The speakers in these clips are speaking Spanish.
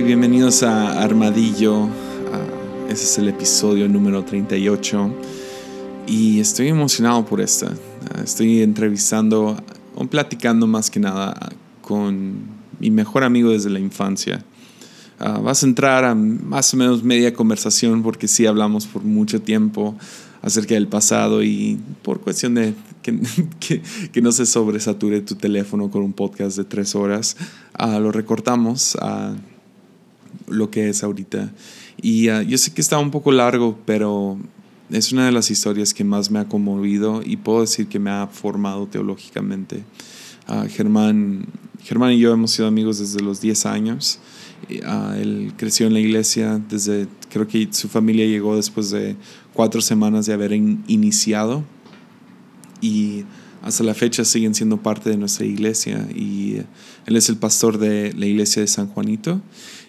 Bienvenidos a Armadillo. Ah, ese es el episodio número 38. Y estoy emocionado por esta. Ah, estoy entrevistando o platicando más que nada con mi mejor amigo desde la infancia. Ah, vas a entrar a más o menos media conversación porque sí hablamos por mucho tiempo acerca del pasado y por cuestión de que, no se sobresature tu teléfono con un podcast de tres horas, lo recortamos a lo que es ahorita. Y ah, yo sé que está un poco largo, pero es una de las historias que más me ha conmovido y puedo decir que me ha formado teológicamente. Uh, Germán, Germán y yo hemos sido amigos desde los 10 años. Uh, él creció en la iglesia desde, creo que su familia llegó después de cuatro semanas de haber iniciado y hasta la fecha siguen siendo parte de nuestra iglesia y él es el pastor de la iglesia de San Juanito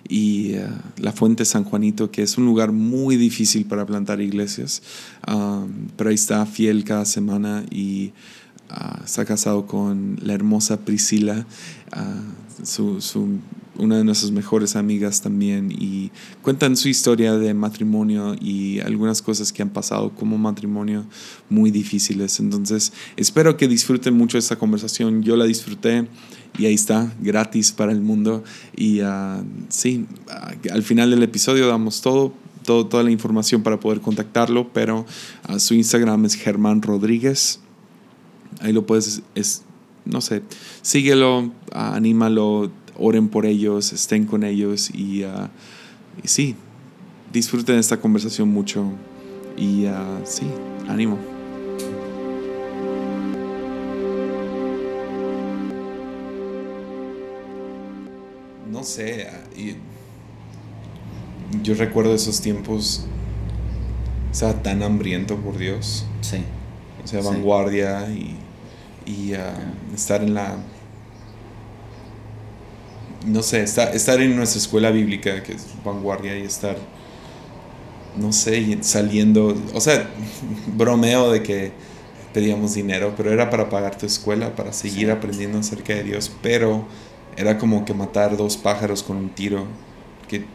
y uh, la Fuente San Juanito, que es un lugar muy difícil para plantar iglesias, um, pero ahí está fiel cada semana y uh, está casado con la hermosa Priscila, uh, su, su una de nuestras mejores amigas también y cuentan su historia de matrimonio y algunas cosas que han pasado como matrimonio muy difíciles. Entonces, espero que disfruten mucho esta conversación. Yo la disfruté y ahí está, gratis para el mundo. Y uh, sí, uh, al final del episodio damos todo, todo, toda la información para poder contactarlo, pero uh, su Instagram es Germán Rodríguez. Ahí lo puedes, es, no sé, síguelo, anímalo oren por ellos, estén con ellos y, uh, y sí, disfruten esta conversación mucho y uh, sí, ánimo. No sé, y yo recuerdo esos tiempos, estaba tan hambriento por Dios. Sí. O sea, vanguardia y, y uh, estar en la no sé, estar, estar en nuestra escuela bíblica, que es vanguardia, y estar, no sé, saliendo, o sea, bromeo de que pedíamos dinero, pero era para pagar tu escuela, para seguir aprendiendo acerca de Dios, pero era como que matar dos pájaros con un tiro, que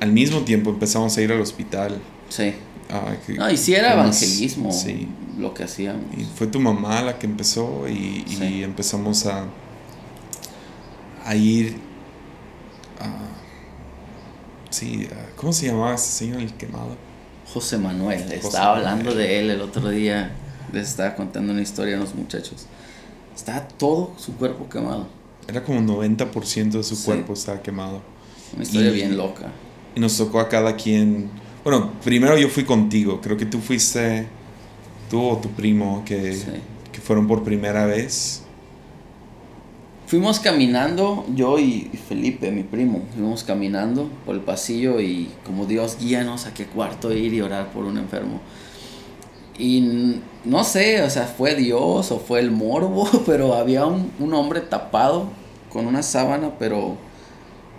al mismo tiempo empezamos a ir al hospital. Sí. Ah, y sí era evangelismo sí. lo que hacíamos. Y fue tu mamá la que empezó y, y empezamos a, a ir Ah, sí, ah, ¿cómo se llamaba ese señor el quemado? José Manuel, estaba hablando de él el otro día, les estaba contando una historia a los muchachos. Estaba todo su cuerpo quemado. Era como 90% de su cuerpo estaba quemado. Una historia bien loca. Y nos tocó a cada quien. Bueno, primero yo fui contigo. Creo que tú fuiste. Tú o tu primo que, que fueron por primera vez. Fuimos caminando, yo y Felipe, mi primo, fuimos caminando por el pasillo y como Dios guíanos a qué cuarto ir y orar por un enfermo. Y no sé, o sea, fue Dios o fue el morbo, pero había un, un hombre tapado con una sábana, pero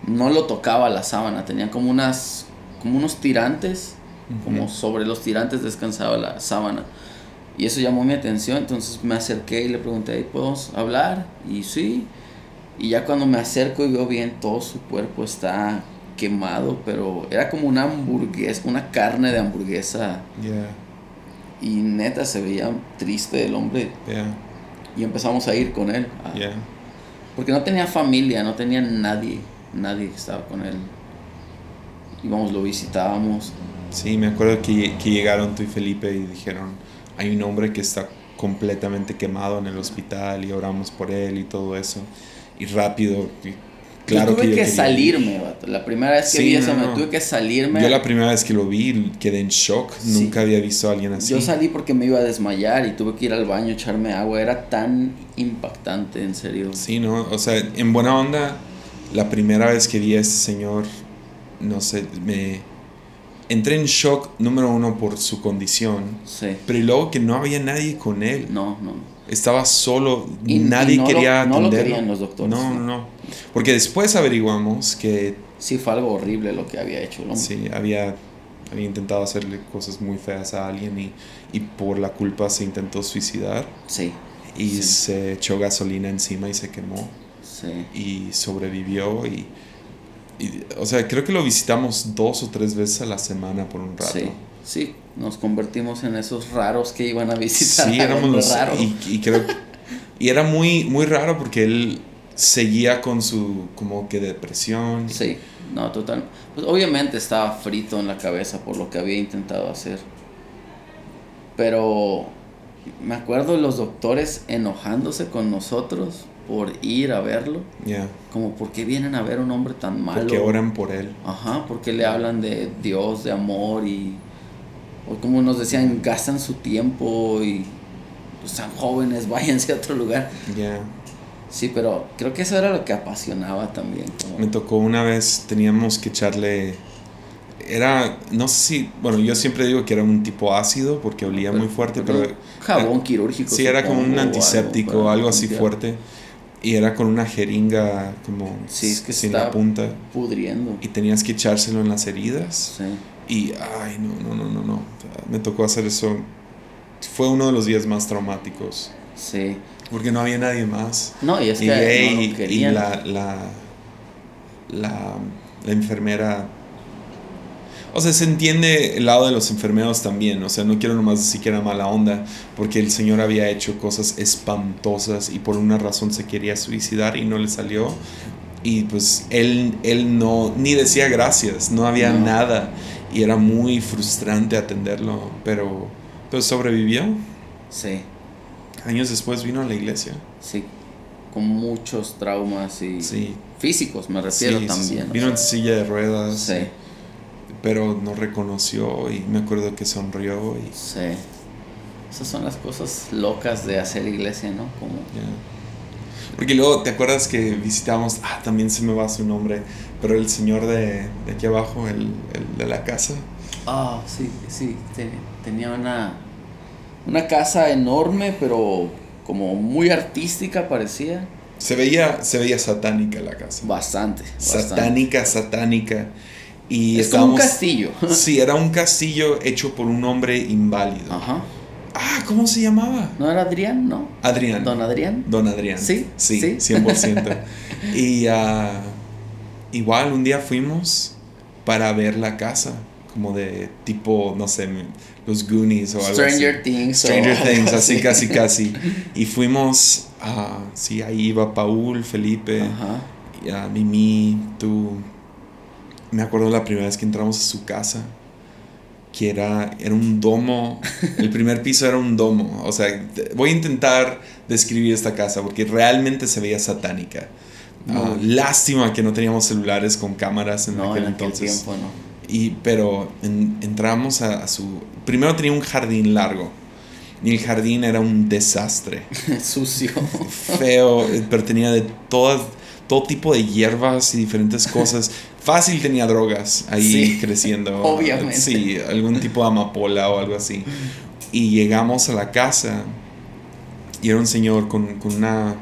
no lo tocaba la sábana, tenía como unas, como unos tirantes, como sobre los tirantes descansaba la sábana. Y eso llamó mi atención, entonces me acerqué y le pregunté, ¿podemos hablar? Y sí. Y ya cuando me acerco y veo bien, todo su cuerpo está quemado, pero era como una hamburguesa, una carne de hamburguesa. Y neta se veía triste el hombre. Y empezamos a ir con él. Porque no tenía familia, no tenía nadie, nadie que estaba con él. Íbamos, lo visitábamos. Sí, me acuerdo que, que llegaron tú y Felipe y dijeron, hay un hombre que está completamente quemado en el hospital y oramos por él y todo eso y rápido. Claro yo tuve que, salirme, La primera vez que vi eso, me tuve que salirme. Yo la primera vez que lo vi quedé en shock. Nunca había visto a alguien así. Yo salí porque me iba a desmayar y tuve que ir al baño, echarme agua. Era tan impactante, en serio. Sí, ¿no? O sea, en buena onda, la primera vez que vi a este señor, no sé, me entré en shock número uno por su condición. Sí. Pero luego que no había nadie con él. No, no estaba solo, y, nadie quería no lo querían los doctores. No, no, no. Porque después averiguamos que... Sí, fue algo horrible lo que había hecho el hombre. Sí, había, había intentado hacerle cosas muy feas a alguien y, y por la culpa se intentó suicidar. Sí. Y se echó gasolina encima y se quemó. Sí. Y sobrevivió y... y, o sea, creo que lo visitamos dos o tres veces a la semana por un rato. Sí, sí, nos convertimos en esos raros que iban a visitar. Sí, éramos los, raro. y, y creo y era muy muy raro porque él seguía con su como que depresión. Sí, no, total. Pues obviamente estaba frito en la cabeza por lo que había intentado hacer. Pero me acuerdo de los doctores enojándose con nosotros por ir a verlo. Ya, Como, ¿por qué vienen a ver a un hombre tan malo? porque oran por él. Ajá, porque le hablan de Dios, de amor y... O como nos decían, gastan su tiempo y... Pues están jóvenes, váyanse a otro lugar. Ya. Sí, pero creo que eso era lo que apasionaba también. como- Me tocó una vez, teníamos que echarle. Era, no sé si, bueno, yo siempre digo que era un tipo ácido porque olía muy fuerte, pero. Jabón quirúrgico. Sí, era como un antiséptico, para algo así limpiar. fuerte. Y era con una jeringa como Sí, es que sin la punta. Pudriendo. Y tenías que echárselo en las heridas. Sí. Y, ay, no, no, no, no, no. Me tocó hacer eso. Fue uno de los días más traumáticos. Sí. Porque no había nadie más. No, y es y que no y- la, la, la, la enfermera... O sea, se entiende el lado de los enfermeros también. O sea, no quiero nomás decir que era mala onda, porque el señor había hecho cosas espantosas y por una razón se quería suicidar y no le salió. Y pues él, él no, ni decía gracias, no había No. nada. Y era muy frustrante atenderlo, pero pues sobrevivió. Sí, Años después vino a la iglesia. sí. Con muchos traumas y Sí, físicos, me refiero sí, también. Vino en silla de ruedas, Sí, pero nos reconoció y me acuerdo que sonrió y sí. Esas son las cosas locas de hacer iglesia, ¿no? Como... Porque luego, ¿te acuerdas que visitamos? Ah, también se me va su nombre, pero el señor de, de aquí abajo, el, el de la casa. Ah, sí, sí. te- tenía una, una casa enorme, pero como muy artística parecía. Se veía, se veía satánica la casa. Bastante. bastante. Satánica, satánica. Y Es como un castillo. Sí, era un castillo hecho por un hombre inválido. Ajá. Ah, ¿cómo se llamaba? ¿No era Adrián? ¿No? Adrián. ¿Don Adrián? Don Adrián. Sí, Sí, sí. 100%. y ah, igual un día fuimos para ver la casa, como de tipo, no sé, los Goonies o algo Stranger así. Things. Stranger Things, así casi casi. Y fuimos, ah, sí, ahí iba Paul, Felipe, y, Mimi, tú. Me acuerdo la primera vez que entramos a su casa, que era, era un domo, el primer piso era un domo. O sea, voy a intentar describir esta casa porque realmente se veía satánica. Muy. lástima que no teníamos celulares con cámaras en No, aquel en aquel entonces. tiempo no. Y, pero en- entramos a, a su... Primero tenía un jardín largo. Y el jardín era un desastre. Sucio. Feo, eh, pero tenía de todas, todo tipo de hierbas y diferentes cosas. Fácil tenía drogas ahí Sí, creciendo. obviamente. Sí, algún tipo de amapola o algo así. Y llegamos a la casa y era un señor con, con una...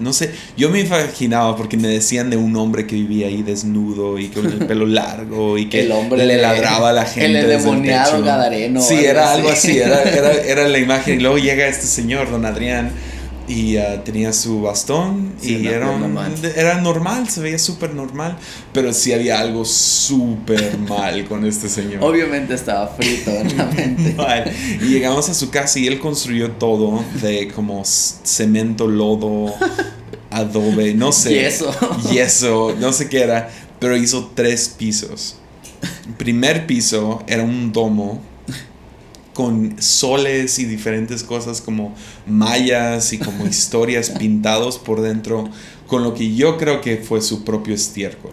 No sé, yo me imaginaba porque me decían de un hombre que vivía ahí desnudo y con el pelo largo y que El hombre le ladraba a la gente. el endemoniado gadareno, Sí, algo era algo así. así, era, era, era la imagen. Y luego llega este señor, don Adrián, y ah, tenía su bastón Sí, y una era, un- era normal, se veía súper normal, pero sí había algo súper mal con este señor. Obviamente estaba frito en la mente. Mal. Y llegamos a su casa y él construyó todo de como cemento, lodo, adobe, no sé. Yeso. Yeso, no sé qué era, pero hizo tres pisos. El primer piso era un domo con soles y diferentes cosas como mallas y como historias pintados por dentro con lo que yo creo que fue su propio estiércol.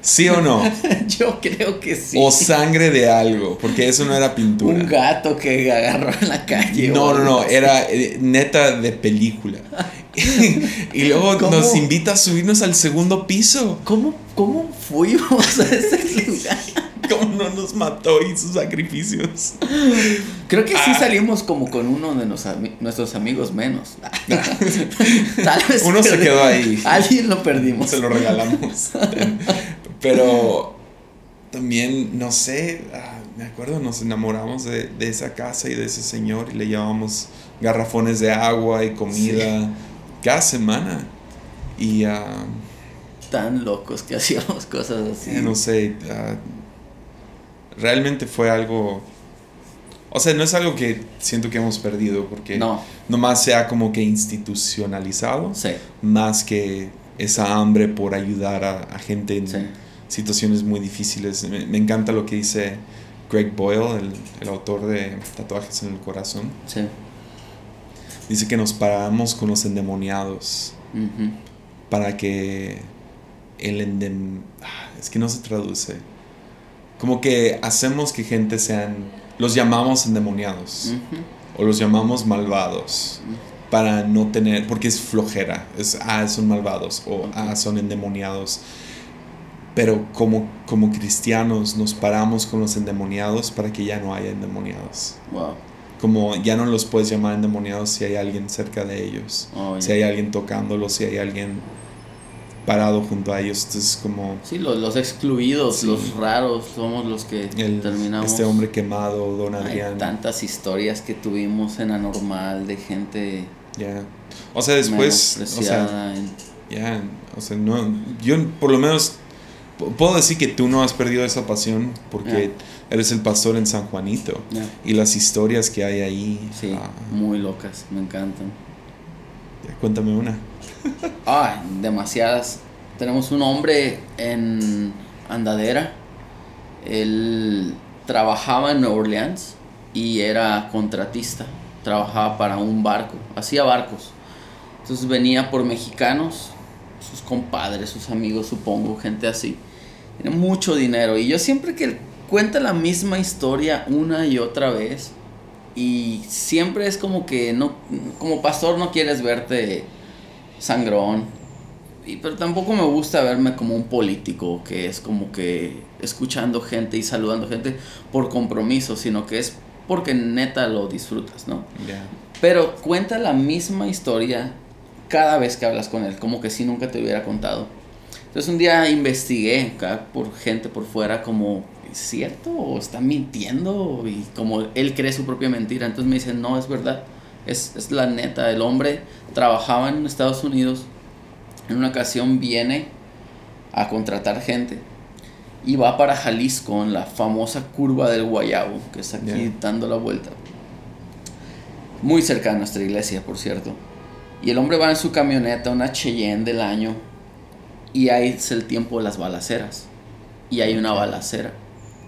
¿Sí o no? Yo creo que sí. O sangre de algo, porque eso no era pintura. Un gato que agarró en la calle. No, no, no, así. era eh, neta de película. y luego ¿Cómo? nos invita a subirnos al segundo piso. ¿Cómo, ¿Cómo fuimos a ese lugar? ¿Cómo no nos mató y sus sacrificios? Creo que sí Ah. salimos como con uno de nos nuestros amigos menos. Tal vez Uno se quedó ahí. Alguien lo perdimos. Se lo regalamos. Pero también, no sé, ah, me acuerdo, nos enamoramos de, de esa casa y de ese señor y le llevábamos garrafones de agua y comida cada semana. Y, ah, tan locos que hacíamos cosas así. no sé, ah, realmente fue algo... O sea, no es algo que siento que hemos perdido porque No. nomás sea como que institucionalizado, Sí, más que esa hambre por ayudar a, a gente en sí. situaciones muy difíciles. Me, me encanta lo que dice Greg Boyle, el, el autor de Tatuajes en el Corazón. Sí. Dice que nos paramos con los endemoniados para que el endem... ah, Es que no se traduce. Como que hacemos que gente sean... Los llamamos endemoniados. O los llamamos malvados. Para no tener... Porque es flojera. Es, ah, son malvados. O, ah, son endemoniados. Pero como, como cristianos nos paramos con los endemoniados para que ya no haya endemoniados. Wow. Como ya no los puedes llamar endemoniados si hay alguien cerca de ellos. Oh. Si hay alguien tocándolos, si hay alguien parado junto a ellos. Entonces como Sí, los, los excluidos, Sí. los raros, somos los que el, terminamos. este hombre quemado, Don Hay Adrián. tantas historias que tuvimos en Anormal de gente Ya. O sea, después, o sea, en- ya, o sea, no, yo por lo menos puedo decir que tú no has perdido esa pasión porque eres el pastor en San Juanito y las historias que hay ahí. Sí, ah, muy locas, me encantan. cuéntame una. Ah, demasiadas. Tenemos un hombre en Andadera. Él trabajaba en Nueva Orleans y era contratista. Trabajaba para un barco, hacía barcos. Entonces venía por mexicanos, sus compadres, sus amigos, supongo, gente así. Tiene mucho dinero. Y yo siempre que cuenta la misma historia una y otra vez. Y siempre es como que no, como pastor no quieres verte sangrón. Y, pero tampoco me gusta verme como un político que es como que escuchando gente y saludando gente por compromiso, sino que es porque neta lo disfrutas, ¿no? Ya. Pero cuenta la misma historia cada vez que hablas con él, como que si nunca te hubiera contado. Entonces un día investigué acá por gente por fuera como, ¿es cierto? ¿O está mintiendo? Y como él cree su propia mentira. Entonces me dice, no, es verdad. Es, es la neta. El hombre trabajaba en Estados Unidos. En una ocasión viene a contratar gente. Y va para Jalisco en la famosa curva del Guayabo, que es aquí dando la vuelta. Muy cerca de nuestra iglesia, por cierto. Y el hombre va en su camioneta, una Cheyenne del año, y ahí es el tiempo de las balaceras. Y hay una balacera.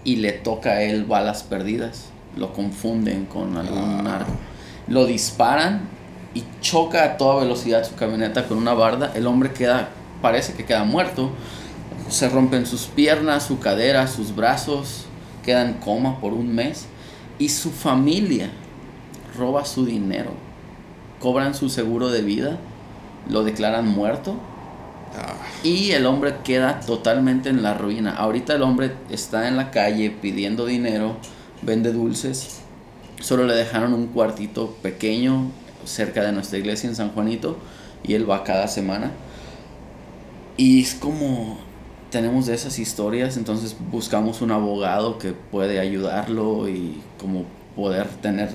Y le toca a él balas perdidas. Lo confunden con algún Ah. narco. Lo disparan y choca a toda velocidad su camioneta con una barda. El hombre queda, parece que queda muerto. Se rompen sus piernas, su cadera, sus brazos. Queda en coma por un mes. Y su familia roba su dinero. Cobran su seguro de vida. Lo declaran muerto. Ah, Y el hombre queda totalmente en la ruina. Ahorita el hombre está en la calle pidiendo dinero, vende dulces. Solo le dejaron un cuartito pequeño cerca de nuestra iglesia en San Juanito y él va cada semana. Y es como tenemos esas historias, entonces buscamos un abogado que puede ayudarlo y como poder tener,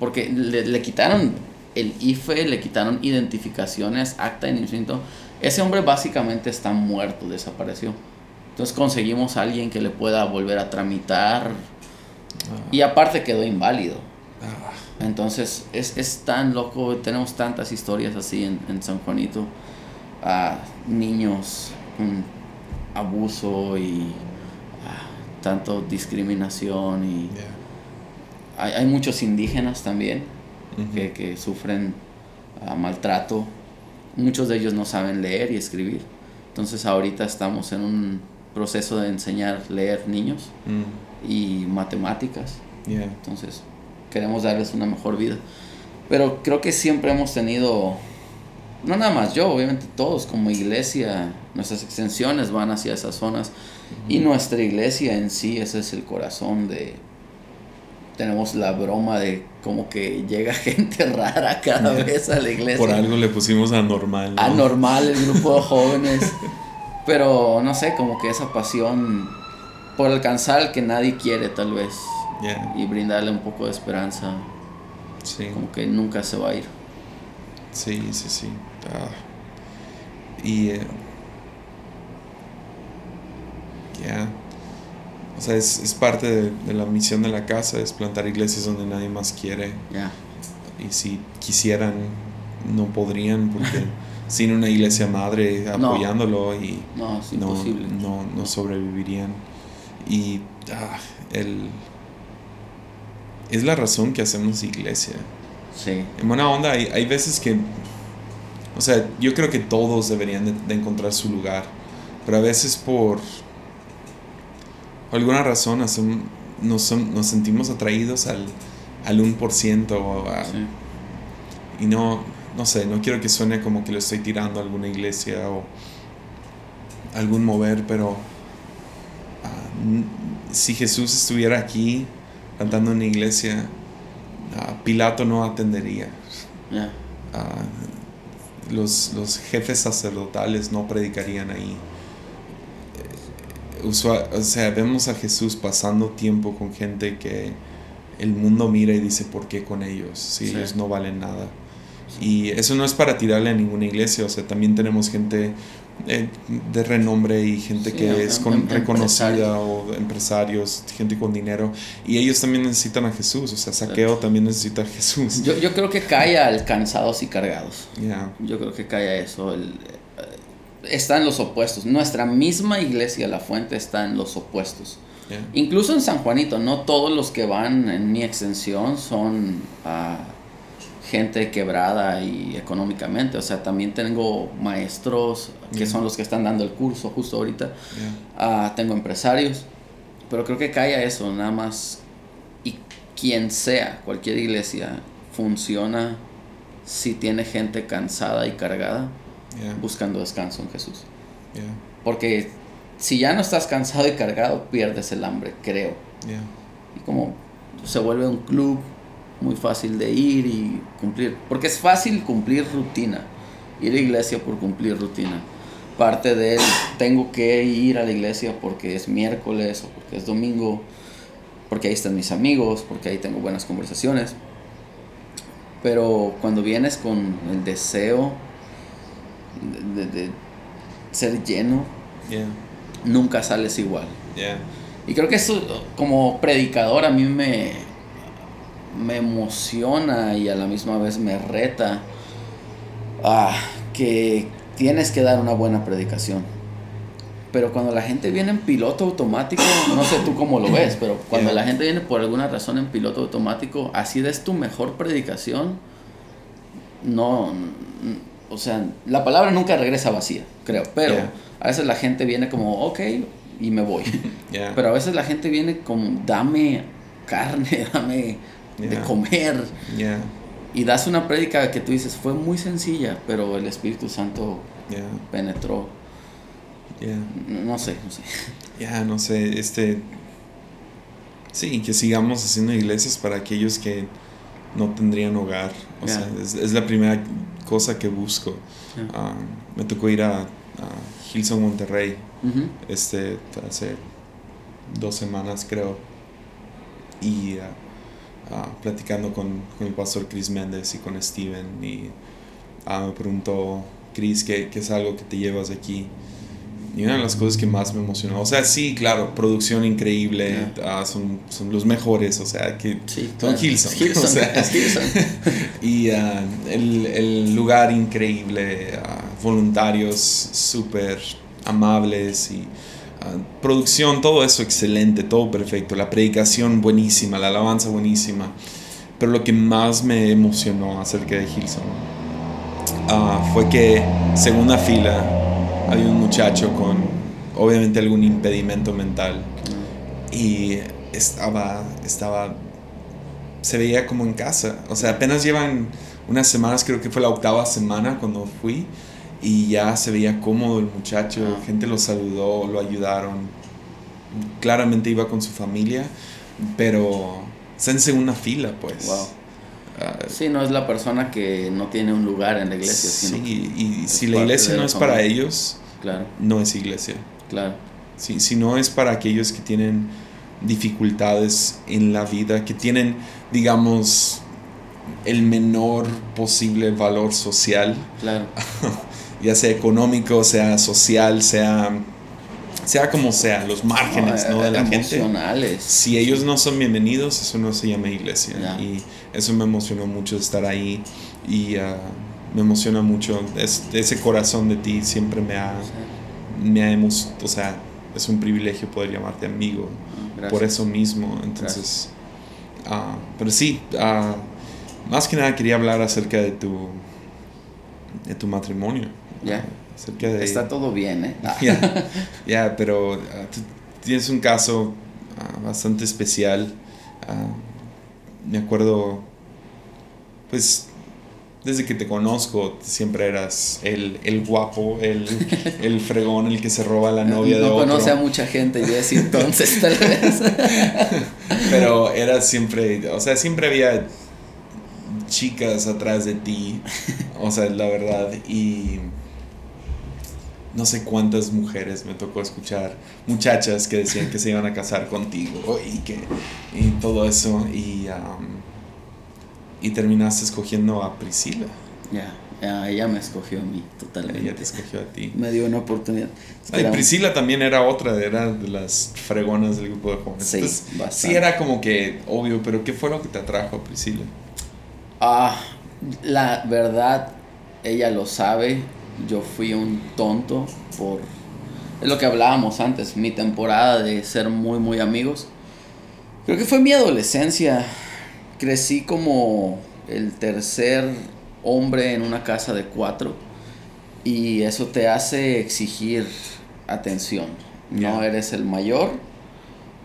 porque le, le quitaron el IFE, le quitaron identificaciones, acta de nacimiento. Ese hombre básicamente está muerto, desapareció. Entonces conseguimos alguien que le pueda volver a tramitar y aparte quedó inválido. ah, Entonces es, es tan loco, tenemos tantas historias así en, en San Juanito. a niños con abuso y ah, tanto discriminación y hay, hay muchos indígenas también que, que sufren ah, maltrato. Muchos de ellos no saben leer y escribir. Entonces ahorita estamos en un proceso de enseñar leer niños Mm, y matemáticas. Entonces, queremos darles una mejor vida. Pero creo que siempre hemos tenido, no nada más yo, obviamente todos como iglesia, nuestras extensiones van hacia esas zonas. Y nuestra iglesia en sí, ese es el corazón de... Tenemos la broma de como que llega gente rara cada vez a la iglesia. Por algo le pusimos anormal. ¿no? Anormal el grupo de jóvenes. Pero no sé, como que esa pasión por alcanzar al que nadie quiere tal vez Ya, y brindarle un poco de esperanza, sí. como que nunca se va a ir. Sí, sí, sí. Ah. Y eh, Ya. O sea, es, es parte de, de la misión de la casa, es plantar iglesias donde nadie más quiere. Ya. Y si quisieran, no podrían porque sin una iglesia madre apoyándolo y No, es no, no, no sobrevivirían. Y ah, el, es la razón que hacemos iglesia. Sí. En buena onda, hay, hay veces que, o sea, yo creo que todos deberían de, de encontrar su lugar, pero a veces por alguna razón nos, nos sentimos atraídos al, al 1% o a- Sí. y no, no sé, no quiero que suene como que le estoy tirando a alguna iglesia o algún mover, pero si Jesús estuviera aquí cantando en una iglesia, ah, Pilato no atendería. Ah, los, los jefes sacerdotales no predicarían ahí. Eh, usua- o sea, vemos a Jesús pasando tiempo con gente que el mundo mira y dice, ¿por qué con ellos? Si Sí. ellos no valen nada. Y eso no es para tirarle a ninguna iglesia, o sea, también tenemos gente eh, de renombre y gente Sí, que es con- em- reconocida o empresarios, gente con dinero, y ellos también necesitan a Jesús, o sea, Saqueo también necesita a Jesús. Yo, yo creo que cae al cansados y cargados. Ya, Yo creo que cae a eso. El, eh, está en los opuestos. Nuestra misma iglesia, la fuente, está en los opuestos. ya. Incluso en San Juanito, no todos los que van en mi extensión son ah, gente quebrada y económicamente. O sea, también tengo maestros que Mm. son los que están dando el curso justo ahorita. ya. Ah, tengo empresarios. Pero creo que cae a eso, nada más. Y quien sea, cualquier iglesia, funciona si tiene gente cansada y cargada Ya, buscando descanso en Jesús. Porque si ya no estás cansado y cargado, pierdes el hambre, creo. Y como se vuelve un club muy fácil de ir y cumplir. Porque es fácil cumplir rutina. Ir a la iglesia por cumplir rutina. Parte de tengo que ir a la iglesia porque es miércoles o porque es domingo. Porque ahí están mis amigos, porque ahí tengo buenas conversaciones. Pero cuando vienes con el deseo de, de- de ser lleno, ya, nunca sales igual. ya, Y creo que eso como predicador a mí me, me emociona y a la misma vez me reta ah, que tienes que dar una buena predicación. Pero cuando la gente viene en piloto automático, no sé tú cómo lo ves, pero cuando Yeah. la gente viene por alguna razón en piloto automático, así des tu mejor predicación, no, o sea, la palabra nunca regresa vacía, creo, pero Yeah. a veces la gente viene como, ok, y me voy. Pero a veces la gente viene como, dame carne, dame de Yeah. comer. ya, Y das una prédica que tú dices, fue muy sencilla, pero el Espíritu Santo penetró. ya. No sé, no sé. Ya, no sé, este... Sí, que sigamos haciendo iglesias para aquellos que no tendrían hogar. O sea, es, es la primera cosa que busco. Ah, me tocó ir a, a Hilson, Monterrey, Ujú. este, hace dos semanas creo. Y ah, ah, platicando con, con el pastor Chris Méndez y con Steven. Y ah, me preguntó, Chris, ¿qué, ¿qué es algo que te llevas de aquí? Y una de las cosas que más me emocionó, o sea, sí, claro, producción increíble, ah, son, son los mejores, o sea, que Sí, son claro. Hilson. Es Hilson, o sea, es Hilson. y el, el lugar increíble, voluntarios súper amables y producción, todo eso excelente, todo perfecto, la predicación buenísima, la alabanza buenísima. Pero lo que más me emocionó acerca de Hilson ah, fue que segunda fila había un muchacho con obviamente algún impedimento mental y estaba, estaba, se veía como en casa. O sea, apenas llevan unas semanas, creo que fue la octava semana cuando fui, y ya se veía cómodo el muchacho, Ah. gente lo saludó, lo ayudaron. Claramente iba con su familia, pero está en segunda fila, pues. Wow. Ah, Sí, no es la persona que no tiene un lugar en la iglesia, sí, y si la iglesia no es para ellos, Claro, no es iglesia. claro. Si, si no es para aquellos que tienen dificultades en la vida, que tienen, digamos, el menor posible valor social, Claro. ya sea económico, sea social, sea sea como sea, los márgenes ¿no? de la gente. Si ellos no son bienvenidos, eso no se llama iglesia. Y eso me emocionó mucho estar ahí y ah, me emociona mucho. Es- ese corazón de ti siempre me ha, me ha o sea, es un privilegio poder llamarte amigo Gracias. por eso mismo. Entonces, ah, pero sí, ah, más que nada quería hablar acerca de tu, de tu matrimonio. Ya. Acerca de, Está todo bien, ¿eh? Ah, ya, pero ah, tú tienes un caso ah, bastante especial. Ah, me acuerdo, pues, desde que te conozco, siempre eras el, el guapo, el, el fregón, el que se roba la novia de no otro. conoce a mucha gente, Jesse, entonces tal vez. Pero era siempre, o sea, siempre había chicas atrás de ti, o sea, la verdad, y no sé cuántas mujeres me tocó escuchar, muchachas que decían que se iban a casar contigo y que, y todo eso, y, um, y terminaste escogiendo a Priscila, ya, ella me escogió a mí, totalmente. ella te escogió a ti. Me dio una oportunidad. Es Ay, Priscila también era otra, era de las fregonas del grupo de jóvenes. Sí, Entonces, sí era como que obvio, pero ¿qué fue lo que te atrajo a Priscila? Ah, la verdad, ella lo sabe. Yo fui un tonto por. Es lo que hablábamos antes, mi temporada de ser muy, muy amigos. Creo que fue mi adolescencia. Crecí como el tercer hombre en una casa de cuatro. Y eso te hace exigir atención. No eres el mayor.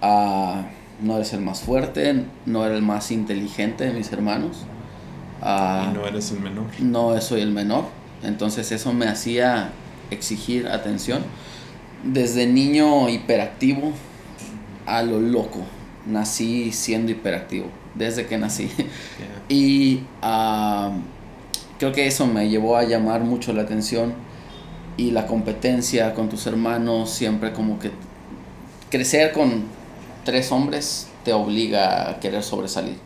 ah, no eres el más fuerte. No eres el más inteligente de mis hermanos. ah, y no eres el menor. no soy el menor. Entonces eso me hacía exigir atención. Desde niño hiperactivo a lo loco. Nací siendo hiperactivo. Desde que nací. Y ah, creo que eso me llevó a llamar mucho la atención. Y la competencia con tus hermanos, siempre como que crecer con tres hombres te obliga a querer sobresalir.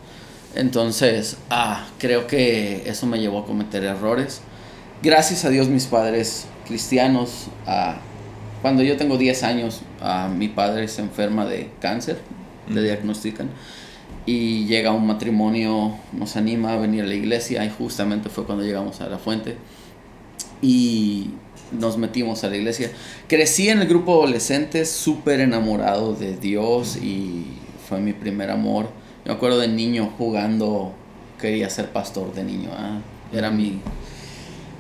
Entonces, ah, creo que eso me llevó a cometer errores. Gracias a Dios mis padres cristianos, cuando yo tengo 10 años, ah, mi padre se enferma de cáncer, le Mm. diagnostican y llega un matrimonio, nos anima a venir a la iglesia y justamente fue cuando llegamos a la fuente y nos metimos a la iglesia. Crecí en el grupo adolescente súper enamorado de Dios y fue mi primer amor. Yo me acuerdo de niño jugando, quería ser pastor de niño, ah, era mi,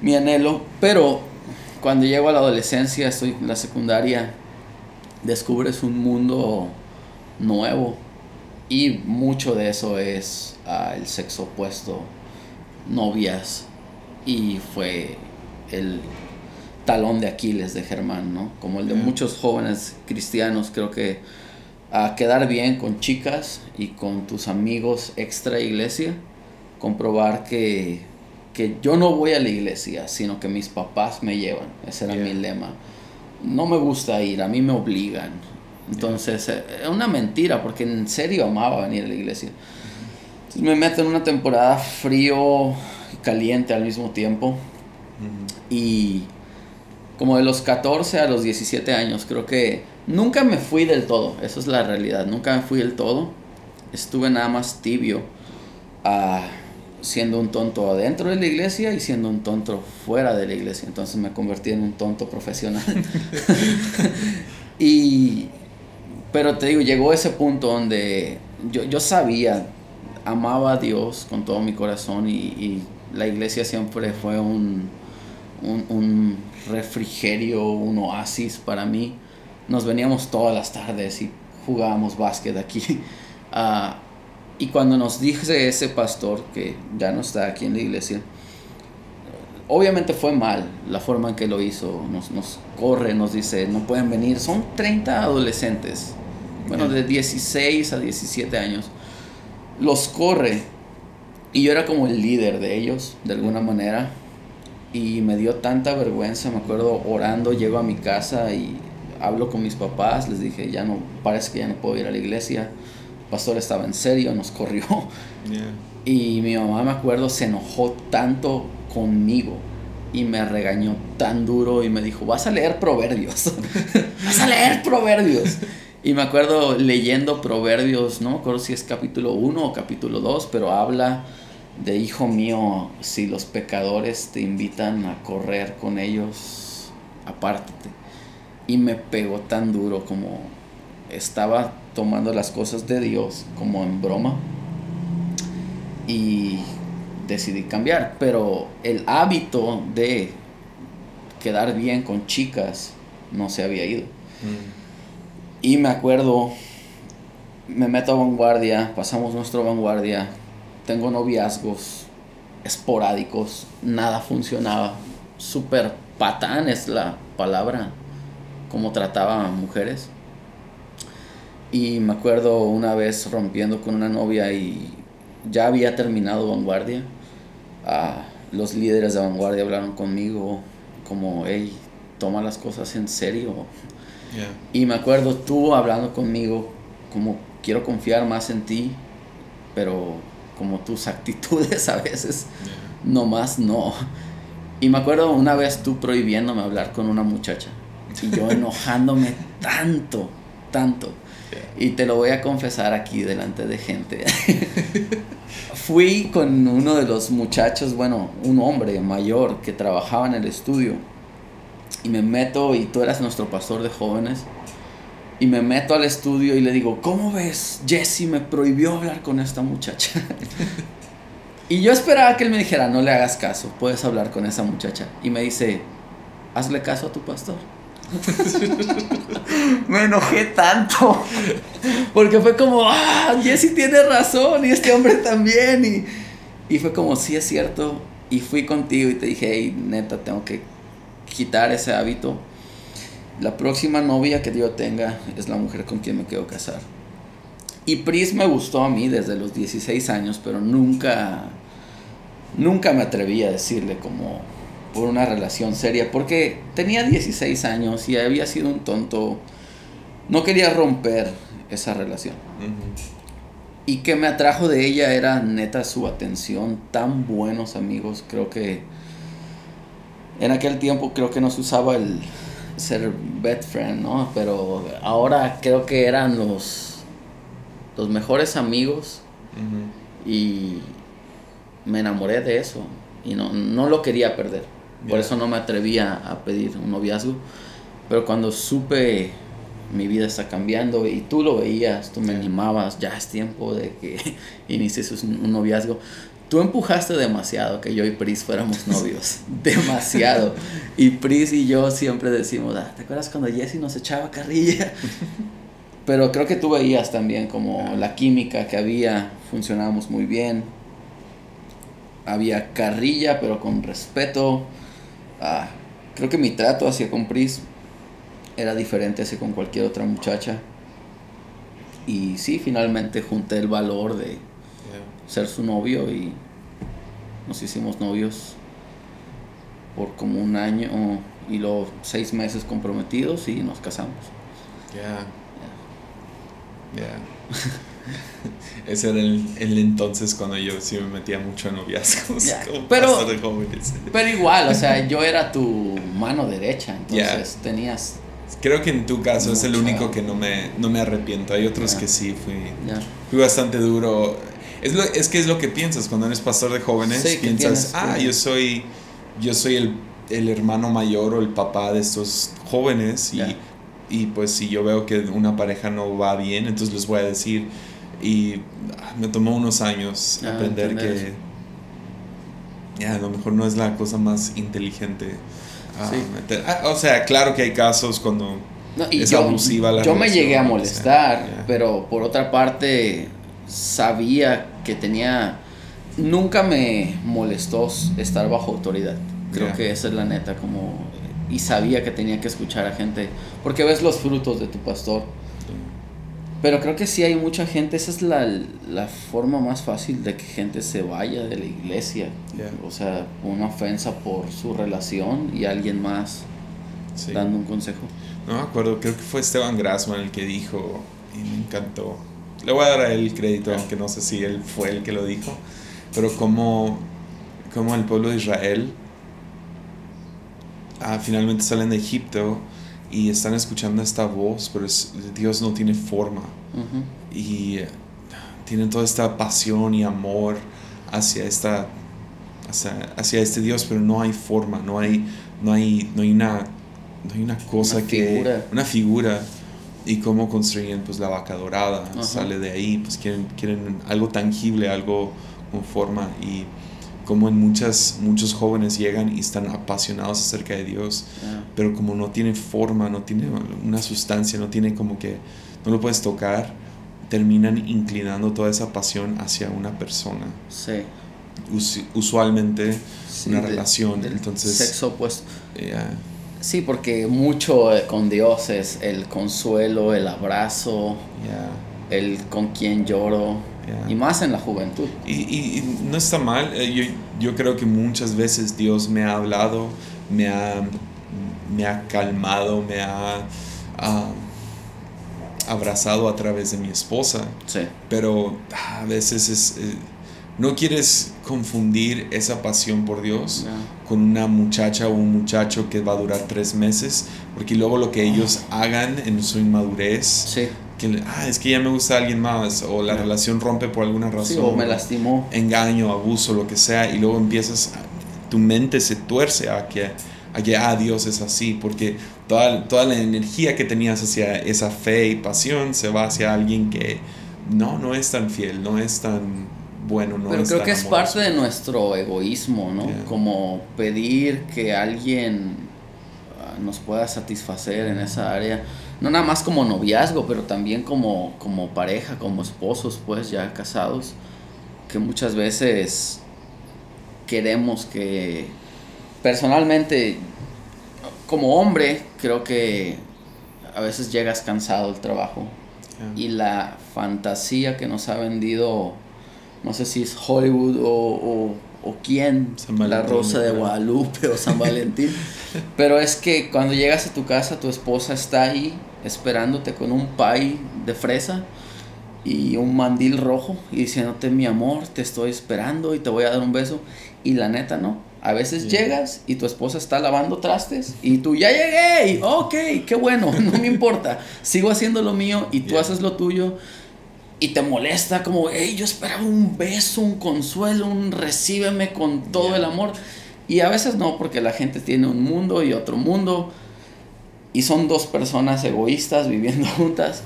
mi anhelo, pero cuando llego a la adolescencia, estoy en la secundaria, descubres un mundo nuevo y mucho de eso es ah, el sexo opuesto, novias y fue el talón de Aquiles de Germán, ¿no? Como el de muchos jóvenes cristianos, creo que a quedar bien con chicas y con tus amigos extra iglesia, comprobar que, que yo no voy a la iglesia, sino que mis papás me llevan. Ese era Yeah. mi lema. No me gusta ir, a mí me obligan. Entonces, eh, es una mentira, porque en serio amaba venir a la iglesia. Entonces me meto en una temporada frío y caliente al mismo tiempo. Y como de los 14 a los 17 años, creo que nunca me fui del todo. Eso es la realidad. Nunca me fui del todo. Estuve nada más tibio. ah, siendo un tonto adentro de la iglesia y siendo un tonto fuera de la iglesia. Entonces me convertí en un tonto profesional. y, pero te digo, llegó ese punto donde yo, yo sabía, amaba a Dios con todo mi corazón y, y la iglesia siempre fue un, un, un refrigerio, un oasis para mí. Nos veníamos todas las tardes y jugábamos básquet aquí. Ah, y cuando nos dice ese pastor que ya no está aquí en la iglesia, obviamente fue mal la forma en que lo hizo. Nos, nos corre, nos dice, no pueden venir. Son 30 adolescentes, bueno, de 16 a 17 años. Los corre. Y yo era como el líder de ellos, de alguna manera. Y me dio tanta vergüenza, me acuerdo orando, llego a mi casa y hablo con mis papás, les dije, ya no, parece que ya no puedo ir a la iglesia. Pastor estaba en serio, nos corrió. Y mi mamá, me acuerdo, se enojó tanto conmigo y me regañó tan duro y me dijo, vas a leer proverbios, vas a leer proverbios. Y me acuerdo leyendo proverbios, no me acuerdo si es capítulo 1 o capítulo 2, pero habla de hijo mío, si los pecadores te invitan a correr con ellos, apártate. Y me pegó tan duro como estaba tomando las cosas de Dios como en broma. Y decidí cambiar, pero el hábito de quedar bien con chicas no se había ido. Mm. Y me acuerdo, me meto a vanguardia, pasamos nuestro vanguardia, tengo noviazgos esporádicos, nada funcionaba, super patán es la palabra, como trataba a mujeres. Y me acuerdo una vez rompiendo con una novia y ya había terminado vanguardia los líderes de vanguardia hablaron conmigo como, hey, toma las cosas en serio. Y me acuerdo tú hablando conmigo como, quiero confiar más en ti, pero como tus actitudes a veces, no más no. Y me acuerdo una vez tú prohibiéndome hablar con una muchacha y yo enojándome tanto, tanto. Y te lo voy a confesar aquí delante de gente. Fui con uno de los muchachos, bueno, un hombre mayor que trabajaba en el estudio. Y me meto, y tú eras nuestro pastor de jóvenes. Y me meto al estudio y le digo, ¿cómo ves? Jesse me prohibió hablar con esta muchacha. y yo esperaba que él me dijera, no le hagas caso, puedes hablar con esa muchacha. Y me dice, hazle caso a tu pastor. me enojé tanto. Porque fue como, ah, Jesse tiene razón y este hombre también. Y, fue como, sí es cierto. Y fui contigo y te dije, hey, neta, tengo que quitar ese hábito. La próxima novia que yo tenga es la mujer con quien me quiero casar. Y Pris me gustó a mí desde los 16 años, pero nunca, nunca me atreví a decirle como, por una relación seria, porque tenía 16 años y había sido un tonto, no quería romper esa relación. Y que me atrajo de ella era neta su atención, tan buenos amigos, creo que en aquel tiempo creo que no se usaba el ser best friend, ¿no? Pero ahora creo que eran los, los mejores amigos y me enamoré de eso y no, no lo quería perder. Por eso no me atrevía a pedir un noviazgo. Pero cuando supe mi vida está cambiando y tú lo veías, tú me animabas, ya es tiempo de que inicies un noviazgo. Tú empujaste demasiado que yo y Pris fuéramos novios. demasiado. Y Pris y yo siempre decimos, ah, ¿te acuerdas cuando Jesse nos echaba carrilla? Pero creo que tú veías también como la química que había, funcionábamos muy bien. Había carrilla, pero con respeto Ah, creo que mi trato hacia con Pris era diferente hacia con cualquier otra muchacha. Y sí, finalmente junté el valor de ser su novio y nos hicimos novios por como un año y luego seis meses comprometidos y nos casamos. Ya. Ya. Ese era el, entonces cuando yo sí me metía mucho en noviazgos. pero, pero igual, o sea, yo era tu mano derecha, entonces tenías... Creo que en tu caso es el único que no me, no me arrepiento. Hay otros que sí, fui, fui bastante duro. Es, lo, es que es lo que piensas cuando eres pastor de jóvenes. piensas, ah, yo soy, yo soy el, el, hermano mayor o el papá de estos jóvenes y, y pues si yo veo que una pareja no va bien, entonces les voy a decir y ah, me tomó unos años ah, aprender que ya a lo mejor no es la cosa más inteligente. Ah, o sea, claro que hay casos cuando es yo, abusiva la Yo me llegué a molestar, pero por otra parte sabía que tenía... Nunca me molestó estar bajo autoridad. Creo que esa es la neta, como... Y sabía que tenía que escuchar a gente, porque ves los frutos de tu pastor pero creo que sí hay mucha gente, esa es la, la forma más fácil de que gente se vaya de la iglesia. O sea, una ofensa por su relación y alguien más dando un consejo. No me acuerdo, creo que fue Esteban Grassman el que dijo, y me encantó. Le voy a dar a él el crédito, aunque no sé si él fue el que lo dijo, pero como, como el pueblo de Israel ah, finalmente salen de Egipto y están escuchando esta voz, pero es- Dios no tiene forma. Ujú. Y eh, tienen toda esta pasión y amor hacia esta hacia, hacia este Dios, pero no hay forma, no hay, no hay, no hay una, no hay una cosa Una que figura. una figura y cómo construyen pues la vaca dorada Ajá. sale de ahí, pues quieren, quieren algo tangible, algo con forma y como en muchas muchos jóvenes llegan y están apasionados acerca de Dios, Ya. pero como no tiene forma, no tiene una sustancia, no tiene como que no lo puedes tocar, terminan inclinando toda esa pasión hacia una persona. Sí. Us- usualmente Sí, una de- relación, del entonces Sexo opuesto. eh, Sí, porque mucho eh, con Dios es el consuelo, el abrazo, ya, el con quien lloro. Y más en la juventud. Y, y- y no está mal, eh, yo, yo creo que muchas veces Dios me ha hablado, me ha, me ha calmado, me ha ah, abrazado a través de mi esposa, Sí. pero ah, a veces es, eh, no quieres confundir esa pasión por Dios con una muchacha o un muchacho que va a durar tres meses, porque luego lo que ellos hagan en su inmadurez, Sí. Que ah, es que ya me gusta alguien más, o la relación rompe por alguna razón, Sí, o me lastimó. engaño, abuso, lo que sea, y luego empiezas, tu mente se tuerce a que, a que ah, Dios es así, porque toda, toda la energía que tenías hacia esa fe y pasión se va hacia alguien que no, no es tan fiel, no es tan bueno, no Pero es creo tan que es amoroso. parte de nuestro egoísmo, ¿no? Yeah. Como pedir que alguien ah, nos pueda satisfacer en esa área. No nada más como noviazgo, pero también como, como pareja, como esposos, pues ya casados. Que muchas veces queremos que... Personalmente, como hombre, creo que a veces llegas cansado del trabajo Ya. y la fantasía que nos ha vendido, no sé si es Hollywood o, o, o quién, la Rosa de. Guadalupe o San Valentín, pero es que cuando llegas a tu casa tu esposa está ahí esperándote con un pie de fresa y un mandil rojo y diciéndote mi amor, te estoy esperando y te voy a dar un beso y la neta no. A veces Sí. llegas y tu esposa está lavando trastes y tú ya llegué, y, ok, qué bueno, no me importa, sigo haciendo lo mío y tú haces lo tuyo y te molesta como, hey, yo esperaba un beso, un consuelo, un recíbeme con todo el amor. Y a veces no, porque la gente tiene un mundo y otro mundo y son dos personas egoístas viviendo juntas.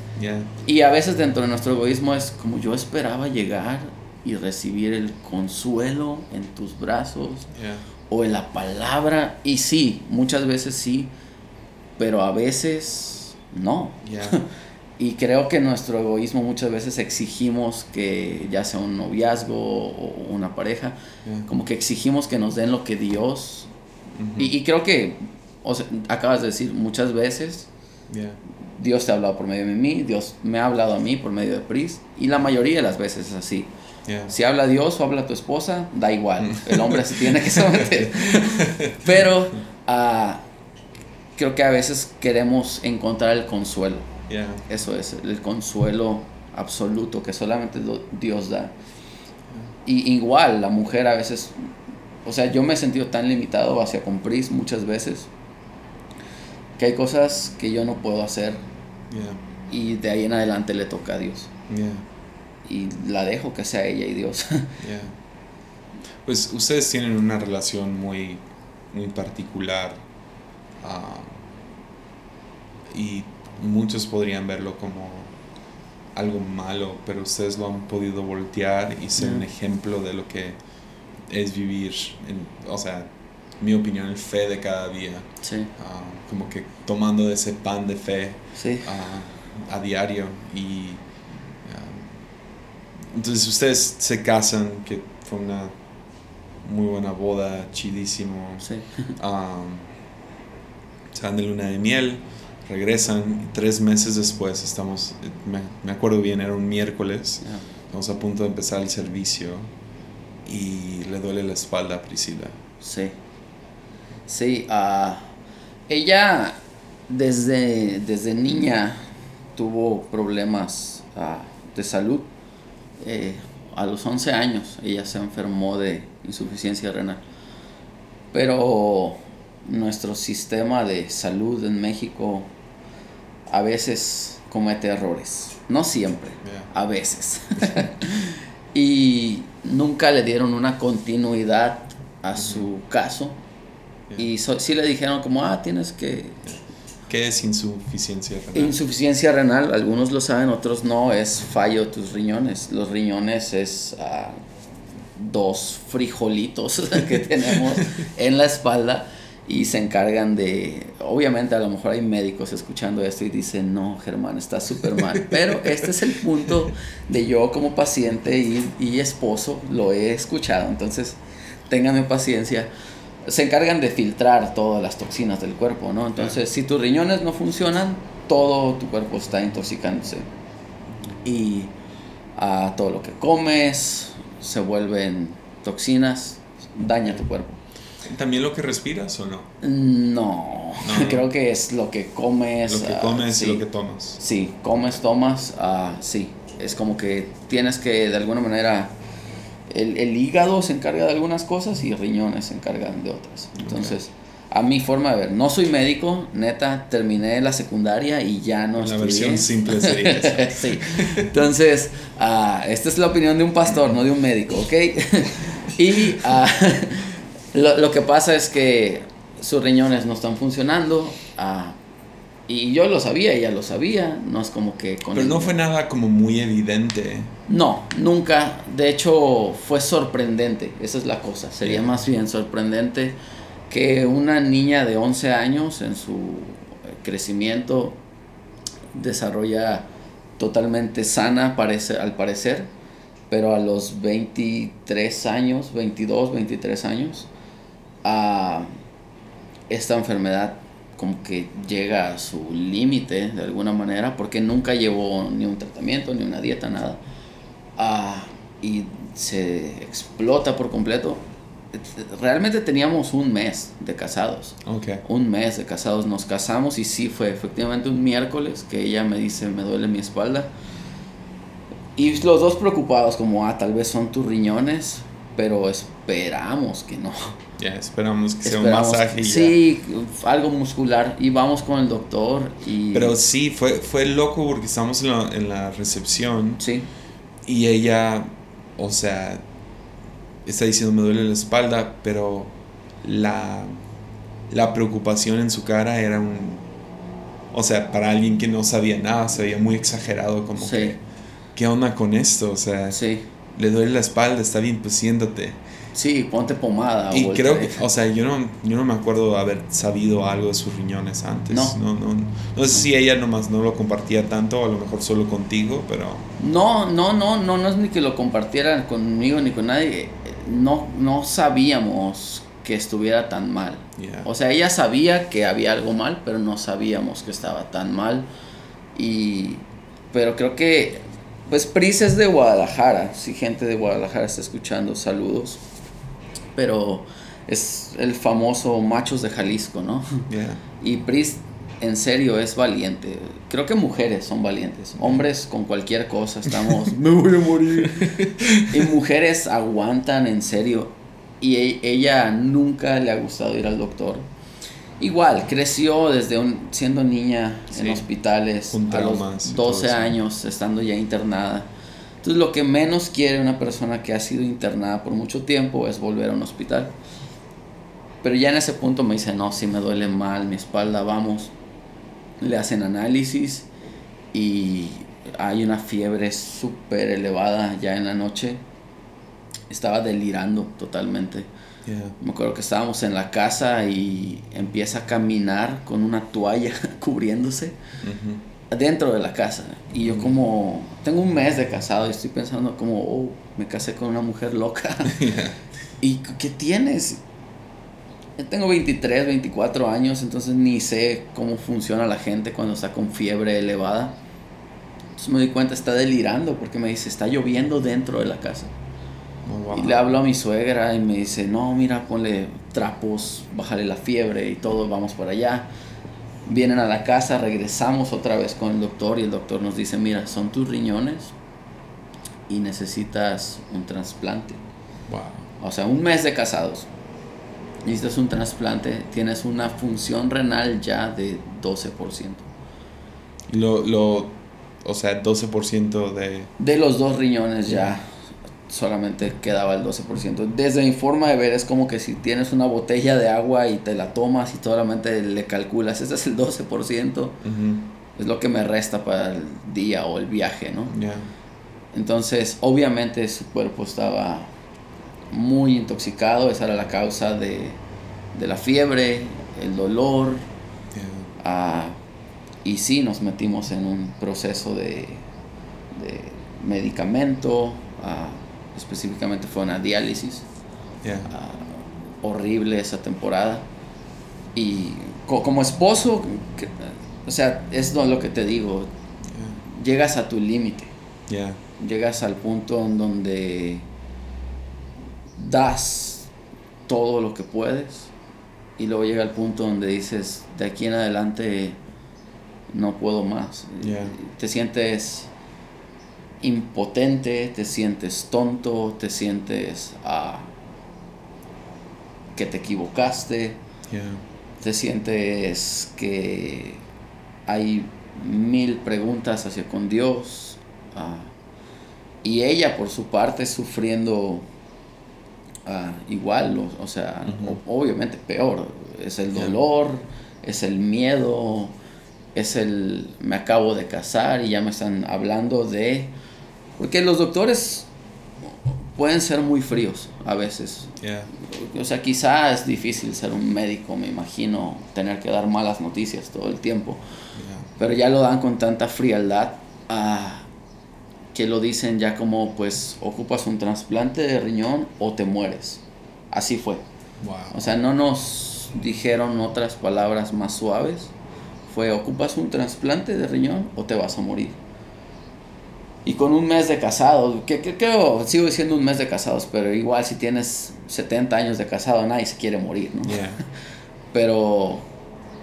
Y a veces dentro de nuestro egoísmo es como yo esperaba llegar y recibir el consuelo en tus brazos o en la palabra. Y sí, muchas veces sí, pero a veces no. Y creo que nuestro egoísmo muchas veces exigimos que ya sea un noviazgo o una pareja, como que exigimos que nos den lo que Dios... Y creo que, o sea, acabas de decir, muchas veces. Dios te ha hablado por medio de mí, Dios me ha hablado a mí por medio de Pris, y la mayoría de las veces es así. Si habla Dios o habla tu esposa, da igual, el hombre se tiene que someter. Pero ah, creo que a veces queremos encontrar el consuelo, Ya. eso es, el consuelo absoluto que solamente Dios da. Y igual, la mujer a veces, o sea, yo me he sentido tan limitado hacia con Pris muchas veces, que hay cosas que yo no puedo hacer Ya. y de ahí en adelante le toca a Dios. Y la dejo que sea ella y Dios. Pues ustedes tienen una relación muy, muy particular ah, y muchos podrían verlo como algo malo, pero ustedes lo han podido voltear y ser un ejemplo de lo que es vivir, en, o sea, mi opinión, el fe de cada día, sí, ah, como que tomando ese pan de fe sí. a, a diario y ah, entonces ustedes se casan que fue una muy buena boda chidísimo Sí. Se van de luna de miel regresan y tres meses después estamos me, me acuerdo bien era un miércoles Ya. estamos a punto de empezar el servicio y le duele la espalda a Priscila Sí. Sí, ah, ella desde, desde niña tuvo problemas ah, de salud. Eh, a los 11 años ella se enfermó de insuficiencia renal. Pero nuestro sistema de salud en México a veces comete errores. No siempre, a veces. y nunca le dieron una continuidad a su caso. Y sí le dijeron como, ah, tienes que... ¿Qué es insuficiencia renal? Insuficiencia renal, algunos lo saben, otros no, es fallo de tus riñones. Los riñones es ah, dos frijolitos que tenemos en la espalda y se encargan de, obviamente a lo mejor hay médicos escuchando esto y dicen, no, Germán, está súper mal, pero este es el punto de yo como paciente y, y, esposo, lo he escuchado, entonces ténganme paciencia, se encargan de filtrar todas las toxinas del cuerpo, ¿no? Entonces, si tus riñones no funcionan, todo tu cuerpo está intoxicándose y a todo lo que comes se vuelven toxinas, daña tu cuerpo. ¿También lo que respiras o no? No, creo que es lo que comes. Lo que ah, comes y lo que tomas. Sí, comes, tomas, uh, sí. Es como que tienes que de alguna manera... El, el, hígado se encarga de algunas cosas y riñones se encargan de otras. Entonces, a mi forma de ver, no soy médico, neta, terminé la secundaria y ya no La versión simple sería sí. Entonces, uh, esta es la opinión de un pastor, no de un médico, ¿ok? y... Lo, lo, que pasa es que sus riñones no están funcionando. Ah, y yo lo sabía, ella lo sabía. No es como que. Pero no fue nada como muy evidente. No, nunca. De hecho, fue sorprendente. Esa es la cosa. Sería más bien sorprendente que una niña de 11 años en su crecimiento desarrolla totalmente sana, parece, al parecer. Pero a los 23 años, 22, 23 años, esta enfermedad como que llega a su límite de alguna manera porque nunca llevó ni un tratamiento ni una dieta nada. Y se explota por completo. Realmente teníamos un mes de casados. Un mes de casados. Nos casamos y sí fue efectivamente un miércoles que ella me dice me duele mi espalda y los dos preocupados como ah tal vez son tus riñones pero esperamos que no. Ya, esperamos que sea un masaje. Sí, algo muscular. Y vamos con el doctor. Y... Pero sí, fue, fue loco porque estábamos en la, en la recepción. Sí. Y ella, o sea, está diciendo me duele la espalda, pero la, la preocupación en su cara era un... O sea, para alguien que no sabía nada, se veía muy exagerado, como sí. que, ¿qué onda con esto? O sea, sí le duele la espalda, está bien, pues siéntate. Sí, ponte pomada. Y creo que, o sea, yo no, yo no me acuerdo haber sabido algo de sus riñones antes. No. No, no, no sé si ella nomás no lo compartía tanto, a lo mejor solo contigo, pero... No, no, no, no, no es ni que lo compartiera conmigo ni con nadie. No, no sabíamos que estuviera tan mal. O sea, ella sabía que había algo mal, pero no sabíamos que estaba tan mal. Y... Pero creo que pues Pris es de Guadalajara, si gente de Guadalajara está escuchando, saludos. Pero es el famoso Machos de Jalisco, ¿no? Y Pris en serio es valiente. Creo que mujeres son valientes. Hombres con cualquier cosa estamos, me voy a morir. y mujeres aguantan en serio. Y e, ella nunca le ha gustado ir al doctor Igual, creció desde un, siendo niña en hospitales a los 12 años, estando ya internada. Entonces lo que menos quiere una persona que ha sido internada por mucho tiempo es volver a un hospital. Pero ya en ese punto me dice, no, si me duele mal mi espalda, vamos. Le hacen análisis y hay una fiebre súper elevada ya en la noche. Estaba delirando totalmente me acuerdo que estábamos en la casa y empieza a caminar con una toalla cubriéndose dentro de la casa. Y yo como, tengo un mes de casado y estoy pensando como, oh, me casé con una mujer loca. ¿Y qué tienes? Yo tengo 23, 24 años, entonces ni sé cómo funciona la gente cuando está con fiebre elevada. Entonces me di cuenta, está delirando porque me dice, está lloviendo dentro de la casa. Y le hablo a mi suegra y me dice, no, mira, ponle trapos, bájale la fiebre y todo, vamos para allá. Vienen a la casa, regresamos otra vez con el doctor y el doctor nos dice, mira, son tus riñones y necesitas un trasplante. O sea, un mes de casados. necesitas un trasplante, tienes una función renal ya de 12%. Lo, lo, o sea, 12% de... De los dos riñones ya solamente quedaba el 12%. Desde mi forma de ver es como que si tienes una botella de agua y te la tomas y solamente le calculas, ese es el 12%, es lo que me resta para el día o el viaje, ¿no? Entonces, obviamente su cuerpo estaba muy intoxicado, esa era la causa de, la fiebre, el dolor. Ah, y sí, nos metimos en un proceso de, de medicamento, ah, específicamente fue una diálisis. Ah, horrible esa temporada. Y como esposo, o sea, es lo que te digo, llegas a tu límite. Llegas al punto en donde das todo lo que puedes y luego llega el punto donde dices, de aquí en adelante no puedo más. Te sientes impotente, te sientes tonto, te sientes uh, que te equivocaste, te sientes que hay mil preguntas hacia con Dios. Uh, y ella por su parte sufriendo uh, igual, o, sea, obviamente peor. Es el dolor, es el miedo, es el me acabo de casar y ya me están hablando de porque los doctores pueden ser muy fríos a veces. O sea, quizá es difícil ser un médico, me imagino, tener que dar malas noticias todo el tiempo. Pero ya lo dan con tanta frialdad ah, que lo dicen ya como, pues, ocupas un trasplante de riñón o te mueres. Así fue. O sea, no nos dijeron otras palabras más suaves. Fue, ocupas un trasplante de riñón o te vas a morir. Y con un mes de casados, que, creo, sigo diciendo un mes de casados, pero igual si tienes 70 años de casado, nadie se quiere morir, ¿no? pero...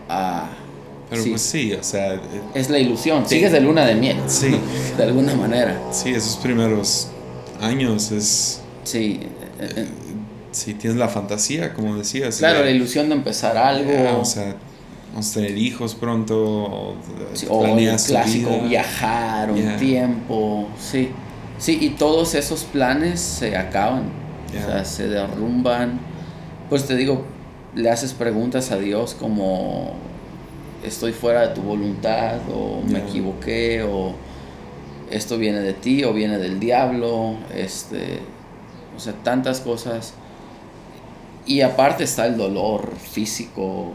Uh, pero pues sí, o sea... Eh, es la ilusión, sigues de luna de miel. Sí. De alguna manera. Sí, esos primeros años es... Sí. Eh, eh, sí, tienes la fantasía, como decías. Claro, la ilusión de empezar algo. o sea, tener hijos pronto, o, el clásico viajar un tiempo, sí. Sí, y todos esos planes se acaban, o sea, se derrumban. Pues te digo, le haces preguntas a Dios como estoy fuera de tu voluntad o me equivoqué o esto viene de ti o viene del diablo, este, o sea, tantas cosas. Y aparte está el dolor físico,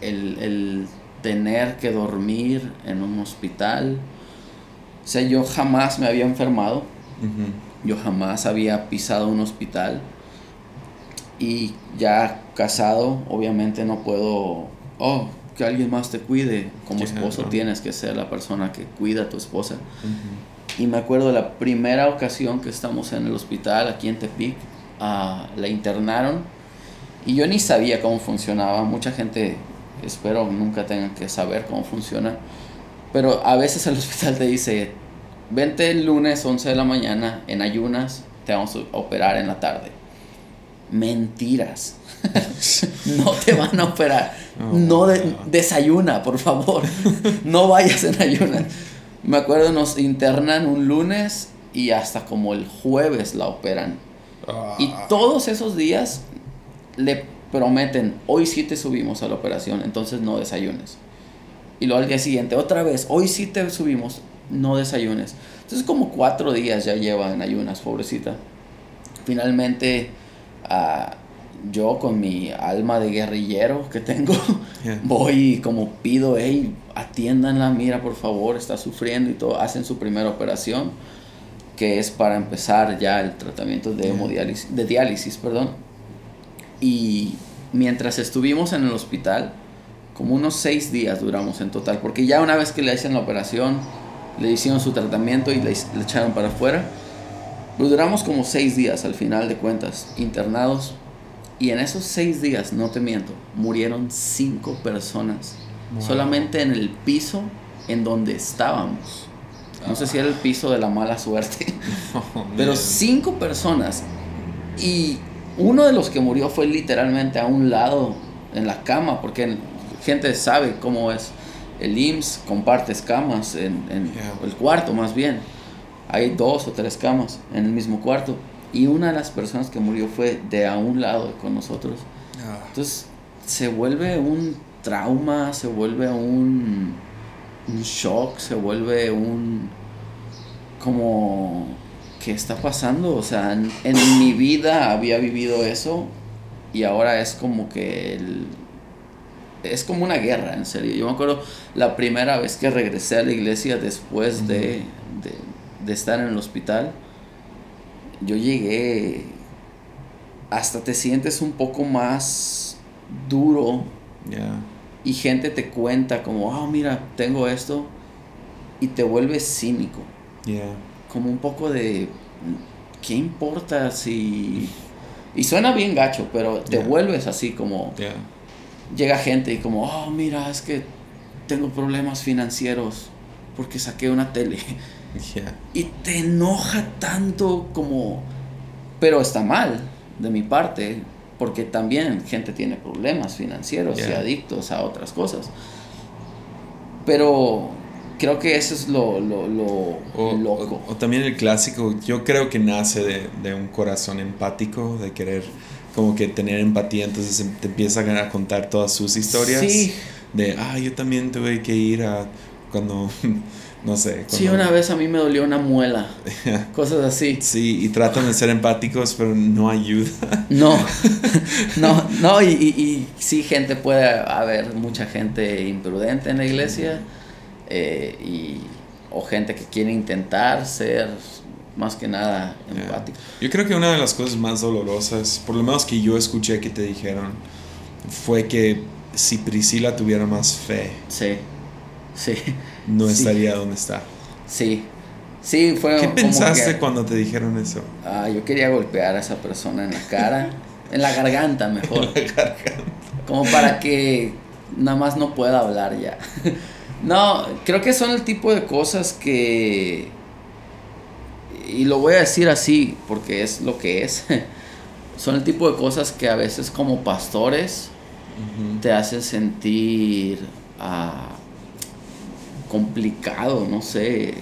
el, tener que dormir en un hospital. O sea, yo jamás me había enfermado. Yo jamás había pisado un hospital. Y ya casado, obviamente no puedo, oh, que alguien más te cuide. Como esposo tienes que ser la persona que cuida a tu esposa. Y me acuerdo de la primera ocasión que estamos en el hospital aquí en Tepic, uh, la internaron y yo ni sabía cómo funcionaba. Mucha gente espero nunca tengan que saber cómo funciona. Pero a veces el hospital te dice, vente el lunes 11 de la mañana en ayunas, te vamos a operar en la tarde. Mentiras. no te van a operar. Oh, no desayuna, por favor. no vayas en ayunas. Me acuerdo, nos internan un lunes y hasta como el jueves la operan. Y ah. todos esos días le prometen, hoy sí te subimos a la operación, entonces no desayunes. Y luego al día siguiente, otra vez, hoy sí te subimos, no desayunes. Entonces como cuatro días ya lleva en ayunas, pobrecita. Finalmente, uh, yo con mi alma de guerrillero que tengo, voy y como pido, hey, atiéndanla, mira por favor, está sufriendo y todo, hacen su primera operación, que es para empezar ya el tratamiento de, hemodiálisis, de diálisis, perdón y mientras estuvimos en el hospital, como unos seis días duramos en total, porque ya una vez que le hicieron la operación, le hicieron su tratamiento y le, echaron para afuera, pero duramos como seis días al final de cuentas, internados. Y en esos seis días, no te miento, murieron cinco personas. Solamente en el piso en donde estábamos. No sé si era el piso de la mala suerte. pero cinco personas. Y Uno de los que murió fue literalmente a un lado en la cama, porque gente sabe cómo es. El IMSS compartes camas en, en el cuarto más bien. Hay dos o tres camas en el mismo cuarto. Y una de las personas que murió fue de a un lado con nosotros. Entonces se vuelve un trauma, se vuelve un, un shock, se vuelve un... como... ¿Qué está pasando? O sea, en, en mi vida había vivido eso y ahora es como que el, es como una guerra, en serio. Yo me acuerdo la primera vez que regresé a la iglesia después de, de, estar en el hospital, yo llegué, hasta te sientes un poco más duro. Y gente te cuenta como, oh, mira, tengo esto. Y te vuelves cínico. Como un poco de, ¿qué importa si... Y suena bien gacho, pero te vuelves así como llega gente y como, oh, mira, es que tengo problemas financieros porque saqué una tele. Y te enoja tanto como... Pero está mal de mi parte, porque también gente tiene problemas financieros y adictos a otras cosas. Pero creo que eso es lo, lo, loco. O, también el clásico, yo creo que nace de, de un corazón empático, de querer como que tener empatía, entonces em, te empiezan a contar todas sus historias. Sí. De, ah, yo también tuve que ir a cuando, no sé. Sí, una vez a mí me dolió una muela, cosas así. Sí, y tratan de ser empáticos, pero no ayuda. No, no, no, y, y, sí, gente puede haber mucha gente imprudente en la iglesia, eh, y, o gente que quiere intentar ser más que nada empático. Yo creo que una de las cosas más dolorosas, por lo menos que yo escuché que te dijeron, fue que si Priscila tuviera más fe, sí, sí, no estaría donde está. Sí, sí, fue. ¿Qué pensaste cuando te dijeron eso? Ah, yo quería golpear a esa persona en la cara, en la garganta mejor. En la garganta. Como para que nada más no pueda hablar ya. No, creo que son el tipo de cosas que y lo voy a decir así porque es lo que es, son el tipo de cosas que a veces como pastores te hacen sentir ah, complicado, no sé.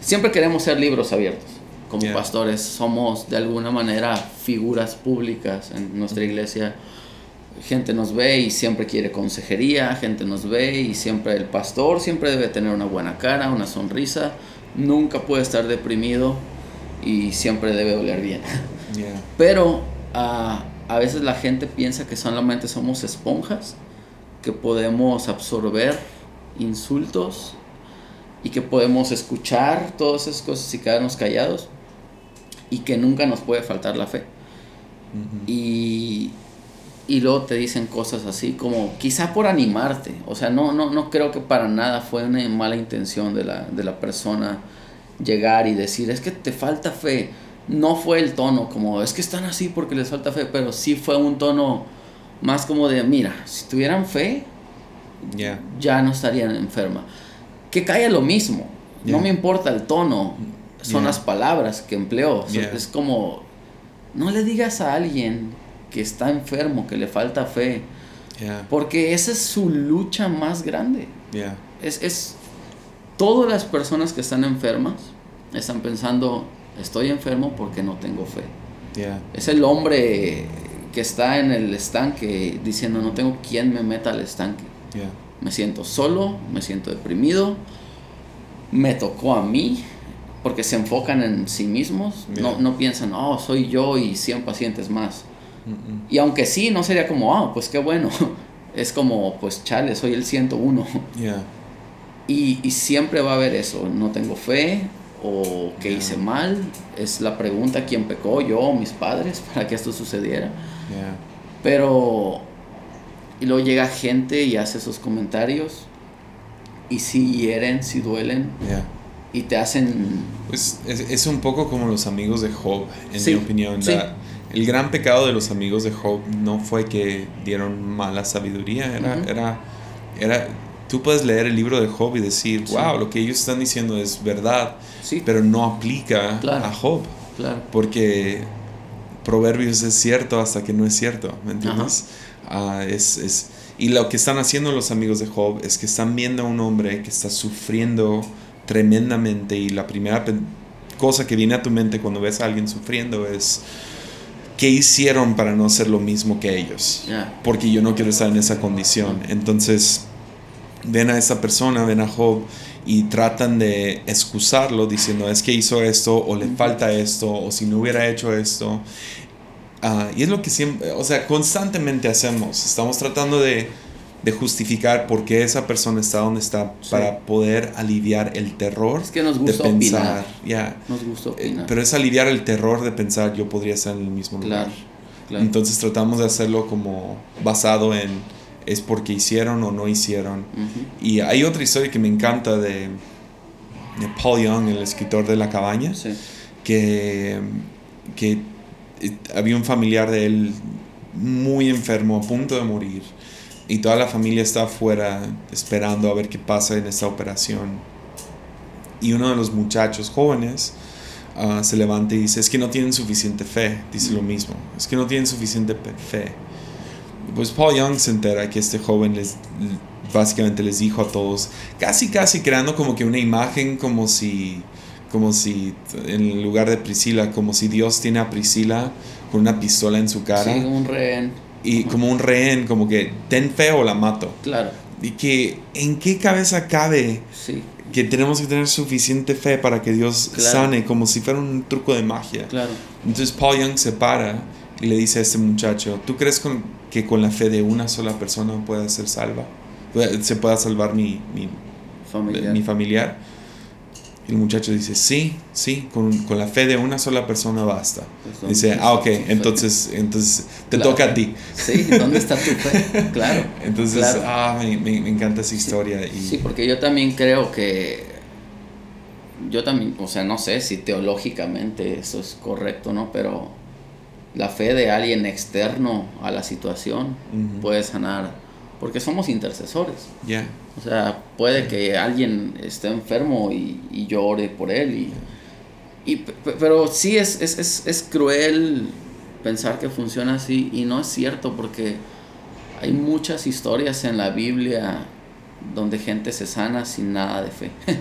Siempre queremos ser libros abiertos. Como pastores somos de alguna manera figuras públicas en nuestra iglesia. Gente nos ve y siempre quiere consejería, gente nos ve y siempre el pastor siempre debe tener una buena cara, una sonrisa nunca puede estar deprimido y siempre debe oler bien. Pero ah, a veces la gente piensa que solamente somos esponjas, que podemos absorber insultos y que podemos escuchar todas esas cosas y quedarnos callados y que nunca nos puede faltar la fe. Y y luego te dicen cosas así como quizá por animarte, o sea, no, no, no creo que para nada fue una mala intención de la, de la persona llegar y decir, es que te falta fe, no fue el tono como, es que están así porque les falta fe, pero sí fue un tono más como de, mira, si tuvieran fe, ya. no estarían enferma. Que caiga lo mismo, no me importa el tono, son las palabras que empleó, es como, no le digas a alguien que está enfermo, que le falta fe. Porque esa es su lucha más grande. Es, es, todas las personas que están enfermas están pensando, estoy enfermo porque no tengo fe. Es el hombre que está en el estanque diciendo, no tengo quien me meta al estanque. Me siento solo, me siento deprimido, me tocó a mí, porque se enfocan en sí mismos, no, no piensan, oh, soy yo y 100 pacientes más. Y aunque sí, no sería como, ah, pues qué bueno. Es como, pues chale, soy el 101. Y, y, siempre va a haber eso. No tengo fe o que hice mal. Es la pregunta, ¿quién pecó? Yo o mis padres para que esto sucediera. Pero... Y luego llega gente y hace esos comentarios. Y si hieren, si duelen. Y te hacen... Pues es, un poco como los amigos de Job, en mi opinión. El gran pecado de los amigos de Job no fue que dieron mala sabiduría, era, era, era, tú puedes leer el libro de Job y decir, wow, lo que ellos están diciendo es verdad, pero no aplica a Job. Porque, Proverbios es cierto hasta que no es cierto, ¿me entiendes? Ah, es, es, y lo que están haciendo los amigos de Job es que están viendo a un hombre que está sufriendo tremendamente y la primera cosa que viene a tu mente cuando ves a alguien sufriendo es qué hicieron para no ser lo mismo que ellos. Porque yo no quiero estar en esa condición. Entonces, ven a esa persona, ven a Job y tratan de excusarlo diciendo es que hizo esto o le falta esto o si no hubiera hecho esto. Ah, y es lo que siempre, o sea, constantemente hacemos. Estamos tratando de de justificar por qué esa persona está donde está para poder aliviar el terror es que nos gusta de pensar ya. Nos gusta eh, pero es aliviar el terror de pensar yo podría estar en el mismo lugar. Entonces tratamos de hacerlo como basado en es porque hicieron o no hicieron y hay otra historia que me encanta de, de Paul Young el escritor de la cabaña que que eh, había un familiar de él muy enfermo a punto de morir y toda la familia está afuera esperando a ver qué pasa en esta operación. Y uno de los muchachos jóvenes ah, se levanta y dice, es que no tienen suficiente fe, dice lo mismo, es que no tienen suficiente fe. Pues Paul Young se entera que este joven les, básicamente les dijo a todos, casi casi creando como que una imagen como si, como si en lugar de Priscila, como si Dios tiene a Priscila con una pistola en su cara. Sí, un rehén y como un rehén, como que ten fe o la mato. Claro. Y que en qué cabeza cabe sí. que tenemos que tener suficiente fe para que Dios sane, como si fuera un truco de magia. Claro. Entonces Paul Young se para y le dice a este muchacho, ¿tú crees que con la fe de una sola persona pueda ser salva? ¿Se pueda salvar mi, mi familiar? Mi familiar? El muchacho dice, sí, sí, con, con, la fe de una sola persona basta. Pues, dice, ah, ok, entonces, entonces te toca a ti. Sí, ¿dónde está tu fe? Claro. Entonces, ah, me, me, encanta esa historia. Sí, y... sí, porque yo también creo que, yo también, o sea, no sé si teológicamente eso es correcto, ¿no? Pero la fe de alguien externo a la situación puede sanar, porque somos intercesores. Ya. O sea, puede que alguien esté enfermo y, y llore por él. Y, y pero sí es, es, es, es, cruel pensar que funciona así y no es cierto porque hay muchas historias en la Biblia donde gente se sana sin nada de fe.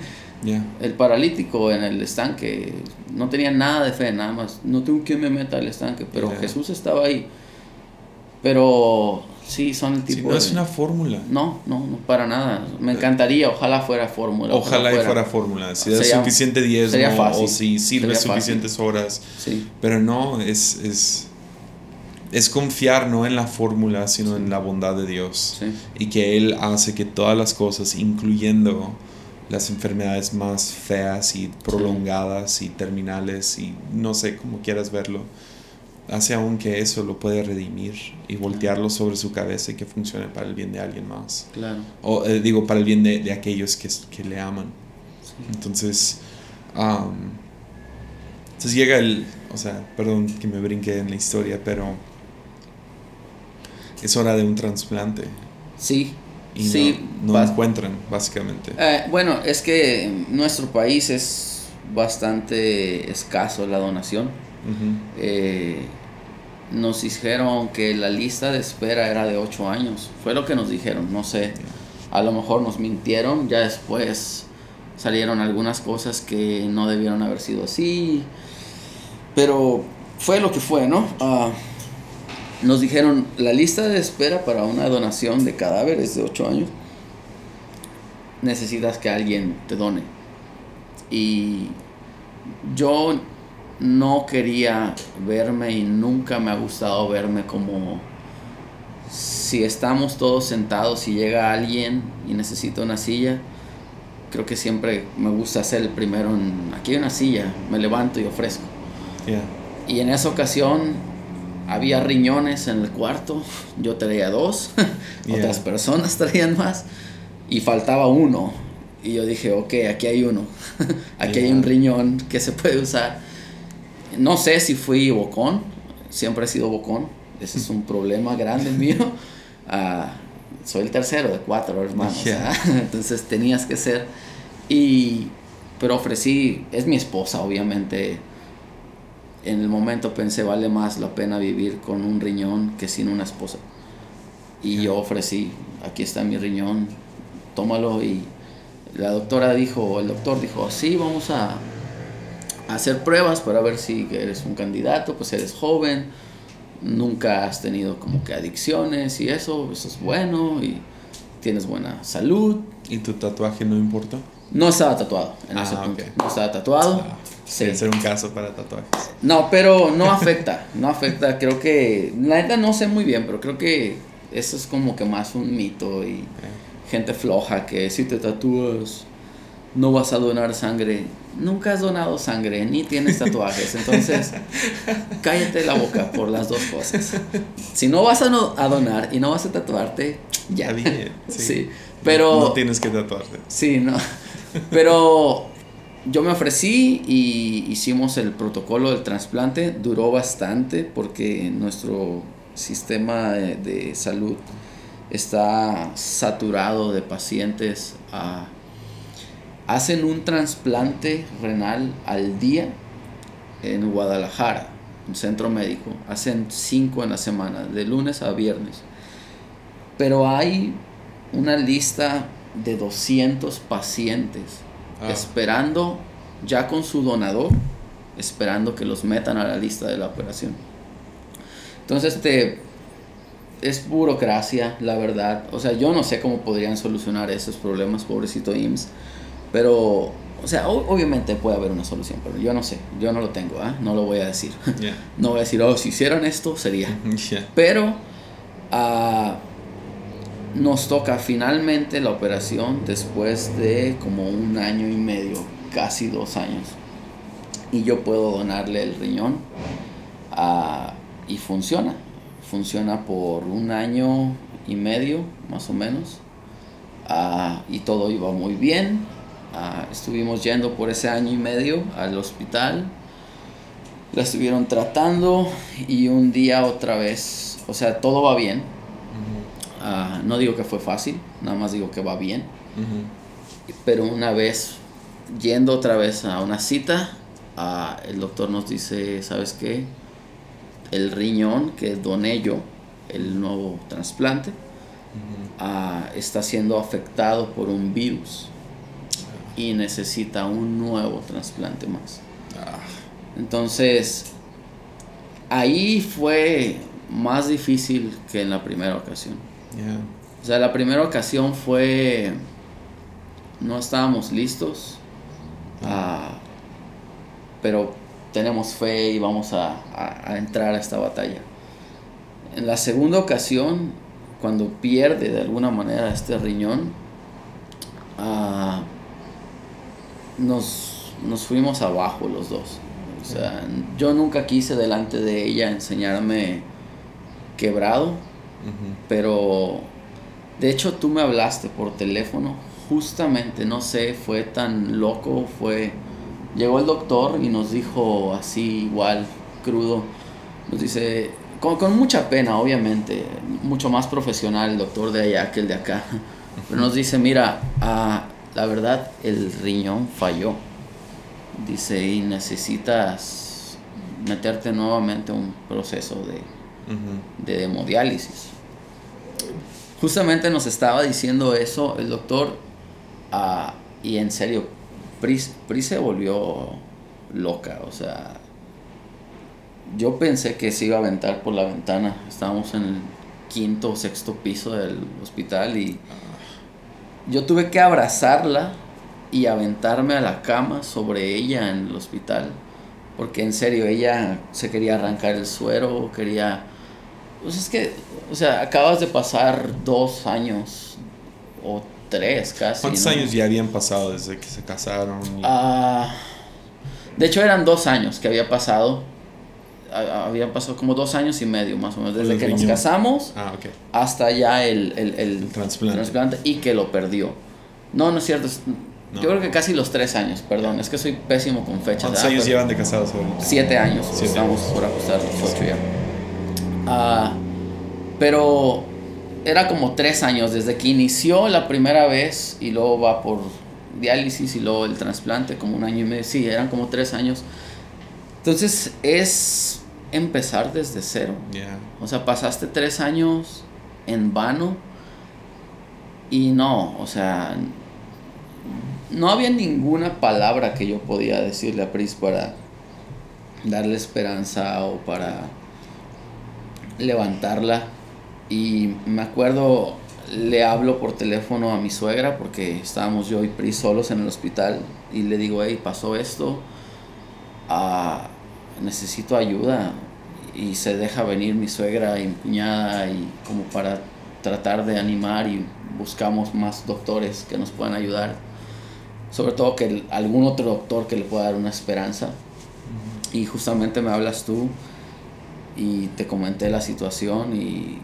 El paralítico en el estanque no tenía nada de fe, nada más. No tengo que me meta al estanque, pero Jesús estaba ahí. Pero Sí, son el tipo. no es una fórmula. No, no, no, para nada. Me encantaría, ojalá fuera fórmula. Ojalá, fuera. y fuera fórmula. Si da suficiente diezmo o si sirve suficientes horas. Sí. Pero no, es, es, es confiar no en la fórmula, sino en la bondad de Dios. Sí. Y que Él hace que todas las cosas, incluyendo las enfermedades más feas y prolongadas y terminales y no sé cómo quieras verlo, hace aún que eso lo puede redimir y voltearlo sobre su cabeza y que funcione para el bien de alguien más. Claro. O eh, digo, para el bien de, de aquellos que, que, le aman. Entonces, entonces llega el, o sea, perdón que me brinque en la historia, pero es hora de un trasplante. Sí. Y sí, no, no encuentran, básicamente. Eh, bueno, es que nuestro país es bastante escaso la donación. Eh, nos dijeron que la lista de espera era de 8 años. Fue lo que nos dijeron, no sé. A lo mejor nos mintieron, ya después salieron algunas cosas que no debieron haber sido así. Pero fue lo que fue, ¿no? Uh, nos dijeron, la lista de espera para una donación de cadáveres de 8 años. Necesitas que alguien te done. Y yo no quería verme y nunca me ha gustado verme como si estamos todos sentados y llega alguien y necesita una silla, creo que siempre me gusta ser el primero en, aquí hay una silla, me levanto y ofrezco. Y en esa ocasión había riñones en el cuarto, yo traía dos, otras personas traían más y faltaba uno. Y yo dije, ok, aquí hay uno, aquí hay un riñón que se puede usar no sé si fui bocón, siempre he sido bocón, ese es un problema grande mío. Uh, soy el tercero de cuatro hermanos, entonces tenías que ser. Y, pero ofrecí, es mi esposa, obviamente. en el momento pensé, vale más la pena vivir con un riñón que sin una esposa. Y yo ofrecí, aquí está mi riñón, tómalo. Y la doctora dijo, el doctor dijo, sí, vamos a hacer pruebas para ver si eres un candidato, pues eres joven, nunca has tenido como que adicciones y eso, eso es bueno y tienes buena salud. ¿Y tu tatuaje no importa? No estaba tatuado en ese Ah, punto. ok. No estaba tatuado. Ah, Sí. Ser un caso para tatuajes. No, pero no afecta, no afecta. Creo que, la neta no sé muy bien, pero creo que eso es como que más un mito y gente floja que si te tatúas no vas a donar sangre. Nunca has donado sangre, ni tienes tatuajes, entonces cállate la boca por las dos cosas. Si no vas a, no- a donar y no vas a tatuarte, ya. Bien. Sí. Sí, pero... No tienes que tatuarte. Sí, no. Pero yo me ofrecí y hicimos el protocolo del trasplante. Duró bastante porque nuestro sistema de, de salud está saturado de pacientes. ah, hacen un trasplante renal al día en Guadalajara, un centro médico. Hacen cinco en la semana, de lunes a viernes. Pero hay una lista de 200 pacientes Ah. esperando, ya con su donador, esperando que los metan a la lista de la operación. Entonces, este, es burocracia, la verdad. O sea, yo no sé cómo podrían solucionar esos problemas, pobrecito IMSS. Pero, o sea, o- obviamente puede haber una solución, pero yo no sé, yo no lo tengo, ¿ah? no lo voy a decir. No voy a decir, oh, si hicieran esto, sería. Pero ah, nos toca finalmente la operación después de como un año y medio, casi dos años. Y yo puedo donarle el riñón ah, y funciona. Funciona por un año y medio, más o menos. Ah, y todo iba muy bien. Ah, estuvimos yendo por ese año y medio al hospital. La estuvieron tratando y un día otra vez, o sea, todo va bien. Ah, no digo que fue fácil, nada más digo que va bien. Pero una vez, yendo otra vez a una cita, ah, el doctor nos dice, ¿sabes qué? El riñón que doné yo, el nuevo trasplante, está siendo afectado por un virus y necesita un nuevo trasplante más. Ah, Entonces, ahí fue más difícil que en la primera ocasión. O sea, la primera ocasión fue... No estábamos listos, ah, pero tenemos fe y vamos a, a- a entrar a esta batalla. En la segunda ocasión, cuando pierde de alguna manera este riñón, ah, nos, nos fuimos abajo los dos. O sea, yo nunca quise delante de ella enseñarme quebrado, pero de hecho tú me hablaste por teléfono, justamente, no sé, fue tan loco, fue... Llegó el doctor y nos dijo así igual, crudo, nos dice, con, con mucha pena, obviamente, mucho más profesional el doctor de allá que el de acá, pero nos dice, mira, ah, la verdad, el riñón falló. Dice, y necesitas meterte nuevamente a un proceso de, Ujú. de hemodiálisis. Justamente nos estaba diciendo eso el doctor ah, y en serio, Pris, Pris se volvió loca, o sea, yo pensé que se iba a aventar por la ventana, estábamos en el quinto o sexto piso del hospital y yo tuve que abrazarla y aventarme a la cama sobre ella en el hospital. Porque en serio, ella se quería arrancar el suero, quería... Pues es que, o sea, acabas de pasar dos años o tres casi. ¿Cuántos ¿no? años ya habían pasado desde que se casaron? y- Ah, de hecho, eran dos años que había pasado. Ah, Habían pasado como dos años y medio más o menos. Desde que nos riñón. casamos Ah, ok. hasta ya el, el, el El trasplante. trasplante y que lo perdió. No, no es cierto. es- No. Yo creo que casi los tres años, perdón. Es que soy pésimo con fechas. ¿Cuántos ah, años pero- llevan de casados? Siete años. Siete estamos años. por ajustar los ocho ya. Ah, pero era como tres años desde que inició la primera vez y luego va por diálisis y luego el trasplante, como un año y medio. Sí, eran como tres años. Entonces es empezar desde cero. Yeah. O sea, pasaste tres años en vano y no, o sea, no había ninguna palabra que yo podía decirle a Pris para darle esperanza o para levantarla. Y me acuerdo, le hablo por teléfono a mi suegra porque estábamos yo y Pris solos en el hospital y le digo, hey, pasó esto, ah, necesito ayuda. Y se deja venir mi suegra y mi cuñada y como para tratar de animar y buscamos más doctores que nos puedan ayudar. Sobre todo que el- algún otro doctor que le pueda dar una esperanza. Y justamente me hablas tú y te comenté la situación y,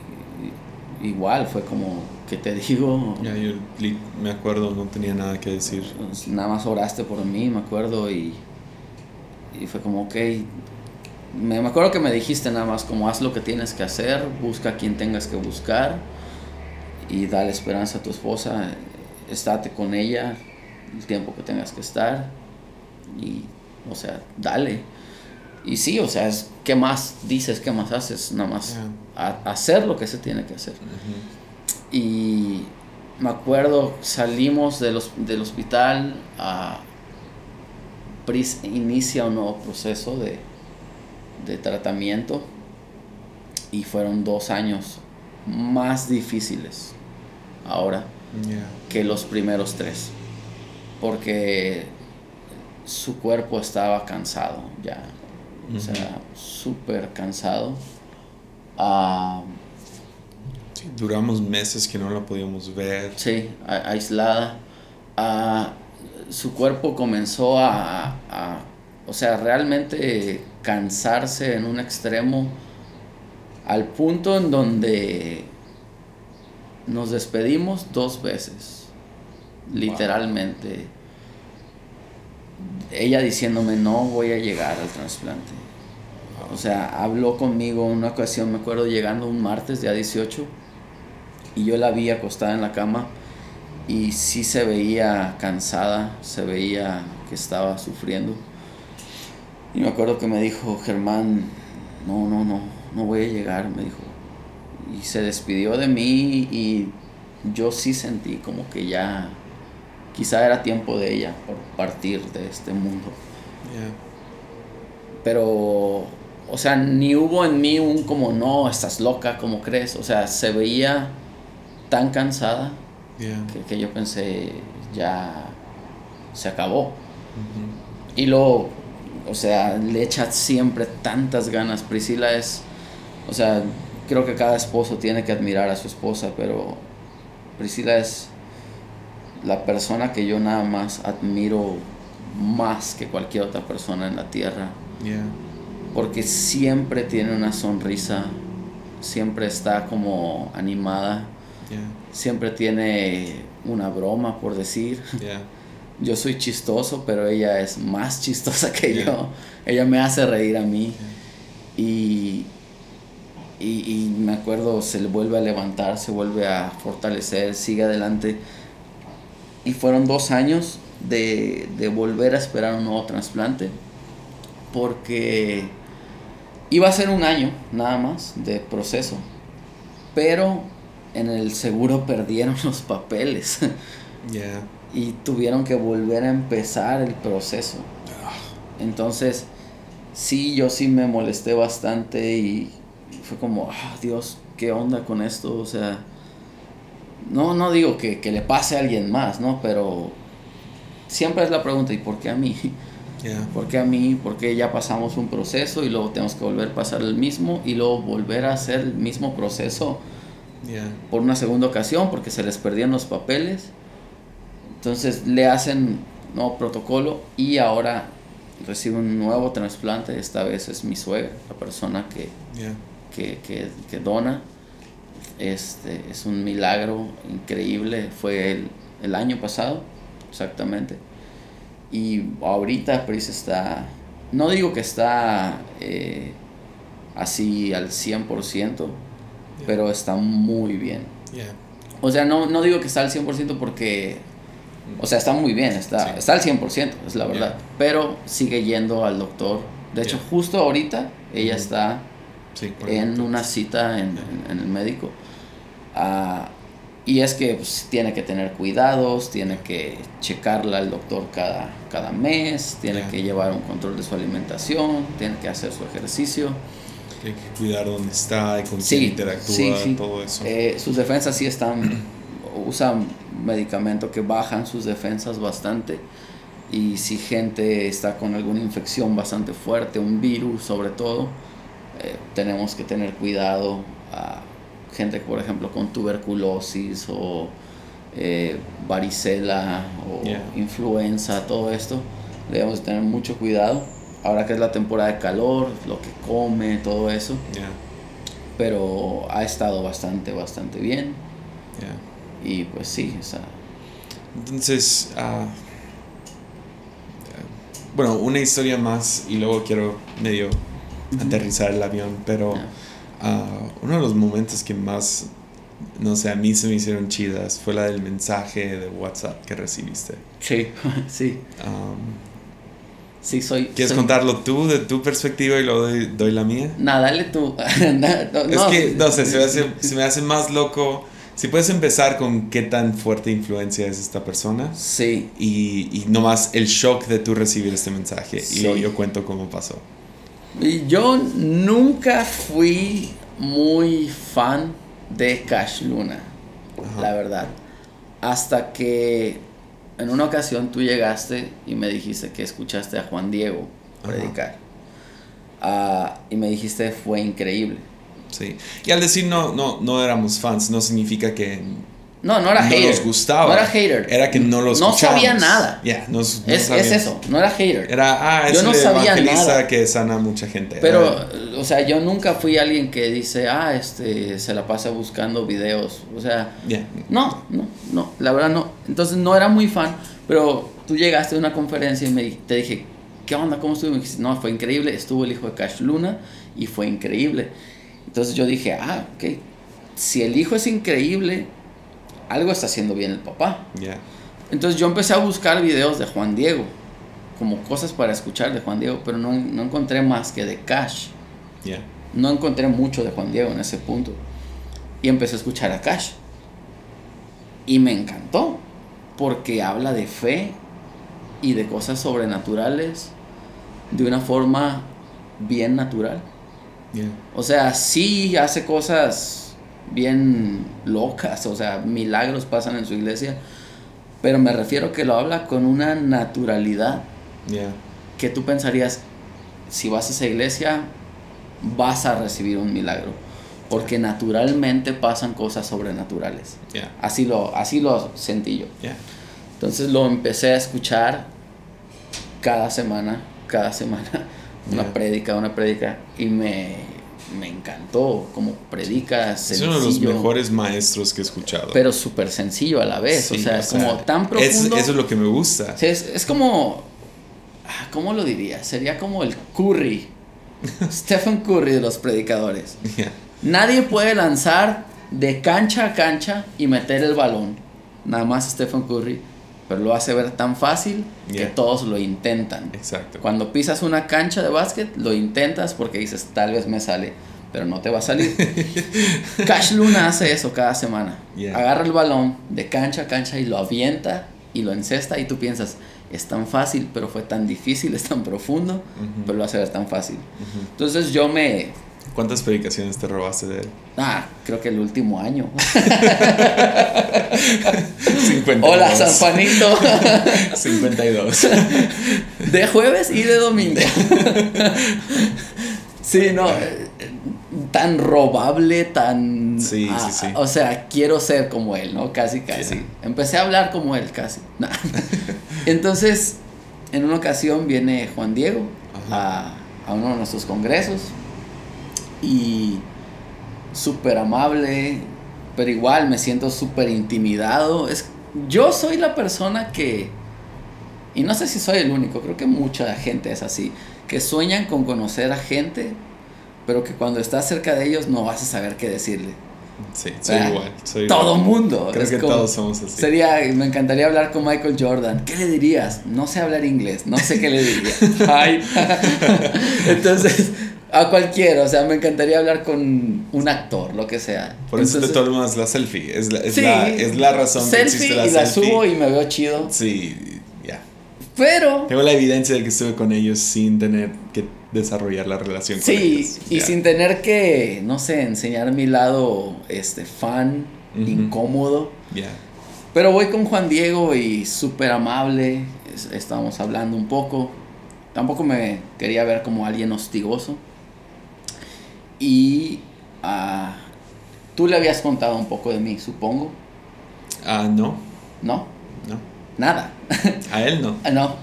y igual fue como que te digo, Ya, yo li- me acuerdo, no tenía nada que decir. pues, nada más oraste por mí, me acuerdo, y, y fue como, ok, me, me acuerdo que me dijiste nada más como haz lo que tienes que hacer, busca a quien tengas que buscar y dale esperanza a tu esposa, estate con ella el tiempo que tengas que estar y, o sea, dale. Y sí, o sea, es, ¿qué más dices? ¿Qué más haces? Nada más a- hacer lo que se tiene que hacer. Ujú. Y me acuerdo, salimos del, hos- del hospital, a Pris inicia un nuevo proceso de, de tratamiento y fueron dos años más difíciles ahora Yeah. que los primeros tres, porque su cuerpo estaba cansado ya, o sea, súper cansado. Ah, Sí, duramos meses que no la podíamos ver. Sí, aislada. Ah, su cuerpo comenzó a, a- o sea, realmente cansarse en un extremo al punto en donde nos despedimos dos veces, literalmente. Ella diciéndome no voy a llegar al trasplante. O sea, habló conmigo una ocasión, me acuerdo llegando un martes, día 18, y yo la vi acostada en la cama y sí se veía cansada, se veía que estaba sufriendo. Y me acuerdo que me dijo, Germán, no, no, no, no voy a llegar, me dijo. Y se despidió de mí y yo sí sentí como que ya quizá era tiempo de ella por partir de este mundo. Yeah. Pero, o sea, ni hubo en mí un como, no, estás loca, como crees? O sea, se veía tan cansada Yeah. que, que yo pensé, ya se acabó. Y luego, o sea, le echa siempre tantas ganas. Priscila es, o sea, creo que cada esposo tiene que admirar a su esposa, pero Priscila es la persona que yo nada más admiro más que cualquier otra persona en la tierra Yeah. porque siempre tiene una sonrisa, siempre está como animada, Yeah. Siempre tiene una broma por decir. Yeah. Yo soy chistoso, pero ella es más chistosa que Yeah. yo. Ella me hace reír a mí. Y, y, y me acuerdo, se le vuelve a levantar, se vuelve a fortalecer, sigue adelante. Y fueron dos años de, de volver a esperar un nuevo trasplante. Porque iba a ser un año nada más de proceso. Pero en el seguro perdieron los papeles. Yeah. y tuvieron que volver a empezar el proceso. Entonces, sí, yo sí me molesté bastante y fue como, ah, Dios, ¿qué onda con esto? O sea, no, no digo que, que le pase a alguien más, ¿no? Pero siempre es la pregunta, ¿y por qué a mí? Yeah. ¿Por qué a mí? Porque ya pasamos un proceso y luego tenemos que volver a pasar el mismo y luego volver a hacer el mismo proceso Yeah. por una segunda ocasión porque se les perdían los papeles. Entonces le hacen nuevo protocolo y ahora recibe un nuevo trasplante. Esta vez es mi suegra, la persona que, Yeah. que, que, que dona. Este, es un milagro increíble. Fue el, el año pasado, exactamente. Y ahorita Pris está, no digo que está eh, así al 100%, pero está muy bien. O sea, no, no digo que está al 100% porque... O sea, está muy bien, está, Sí. está al 100%, es la verdad. Yeah. Pero sigue yendo al doctor De hecho, justo ahorita ella está en una cita en, el médico. Ah, y es que pues, tiene que tener cuidados, tiene que checarla al doctor cada, cada mes, tiene que llevar un control de su alimentación, tiene que hacer su ejercicio. Tiene que cuidar dónde está y con quién interactúa, todo eso. Eh, sus defensas sí están, usan medicamentos que bajan sus defensas bastante. Y si gente está con alguna infección bastante fuerte, un virus sobre todo, eh, tenemos que tener cuidado. a gente, por ejemplo, con tuberculosis o eh, varicela o influenza, todo esto, debemos tener mucho cuidado. Ahora que es la temporada de calor, lo que come, todo eso. Pero ha estado bastante, bastante bien. Y pues sí, o sea. Entonces, uh, bueno, una historia más y luego quiero medio aterrizar el avión, pero ah, uno de los momentos que más, no sé, a mí se me hicieron chidas fue la del mensaje de WhatsApp que recibiste. Sí, sí. Sí, soy... ¿Quieres contarlo tú, de tu perspectiva y luego doy, la mía? Nada, dale tú. es que, no sé, se me hace, se me hace más loco si puedes empezar con qué tan fuerte influencia es esta persona. Sí. Y, y nomás el shock de tú recibir este mensaje. Y luego yo cuento cómo pasó. Yo nunca fui muy fan de Cash Luna, la verdad. Hasta que en una ocasión tú llegaste y me dijiste que escuchaste a Juan Diego predicar. Ah, y me dijiste fue increíble. Sí. Y al decir no, no, no éramos fans, no significa que no, no era no hater. nos gustaba. No era hater. Era que no los No sabía nada. Ya, no, es, eso, no era hater. Era, ah, es yo no sabía nada. que sana a mucha gente. Pero, o sea, yo nunca fui alguien que dice, ah, este, se la pasa buscando videos. O sea, no, no, no, la verdad no. Entonces no era muy fan, pero tú llegaste a una conferencia y me, te dije, ¿qué onda? ¿Cómo estuvo? Y me dijiste, no, fue increíble. Estuvo el hijo de Cash Luna y fue increíble. Entonces yo dije, ah, ok, si el hijo es increíble, algo está haciendo bien el papá. Entonces yo empecé a buscar videos de Juan Diego, como cosas para escuchar de Juan Diego, pero no, no encontré más que de Cash. No encontré mucho de Juan Diego en ese punto. Y empecé a escuchar a Cash. Y me encantó, porque habla de fe y de cosas sobrenaturales de una forma bien natural. O sea, sí hace cosas bien locas, o sea, milagros pasan en su iglesia, pero me refiero que lo habla con una naturalidad que tú pensarías, si vas a esa iglesia, vas a recibir un milagro, porque naturalmente pasan cosas sobrenaturales. Así, lo, así lo sentí yo. Entonces lo empecé a escuchar cada semana, cada semana una prédica, una prédica, y me, me encantó como predica sencillo. Es uno de los mejores maestros que he escuchado. Pero súper sencillo a la vez, o sea, es como tan profundo. eso es lo que me gusta. Es, es como, ah, ¿cómo lo diría? Sería como el Curry, Stephen Curry de los predicadores. Nadie puede lanzar de cancha a cancha y meter el balón. Nada más Stephen Curry pero lo hace ver tan fácil que todos lo intentan. Exacto. Cuando pisas una cancha de básquet, lo intentas porque dices, tal vez me sale, pero no te va a salir. Cash Luna hace eso cada semana. Agarra el balón de cancha a cancha y lo avienta y lo encesta y tú piensas, es tan fácil, pero fue tan difícil, es tan profundo, pero lo hace ver tan fácil. Entonces yo me ¿Cuántas predicaciones te robaste de él? Ah, creo que el último año. 52. Hola, San Juanito. 52. De jueves y de domingo. Sí, no. Eh, tan robable, tan. Sí, sí, sí. O sea, quiero ser como él, ¿no? Casi, casi. Empecé a hablar como él, casi. Entonces, en una ocasión viene Juan Diego a, a uno de nuestros congresos y súper amable, pero igual me siento súper intimidado. Es, yo soy la persona que, y no sé si soy el único, creo que mucha gente es así, que sueñan con conocer a gente, pero que cuando estás cerca de ellos no vas a saber qué decirle. Sí, soy ¿verdad? igual. Soy Todo igual. mundo. Creo es que como- todos somos así. Sería, me encantaría hablar con Michael Jordan. ¿Qué le dirías? No sé hablar inglés, no sé qué le diría. Entonces, a cualquiera, o sea, me encantaría hablar con un actor, lo que sea. Por eso Entonces, te tomas la selfie. Es la, es sí, la, es la razón que existe la y la selfie. subo y me veo chido. Sí, ya. Pero, Tengo la evidencia de que estuve con ellos sin tener que desarrollar la relación con sí, ellos. y Ya. sin tener que, no sé, enseñar mi lado este, fan, incómodo. Ya. Pero voy con Juan Diego y súper amable. es- Estábamos hablando un poco. Tampoco me quería ver como alguien hostigoso. Y ah, tú le habías contado un poco de mí, supongo. Ah, no, ¿No? no. Nada. A él no. Ah, no.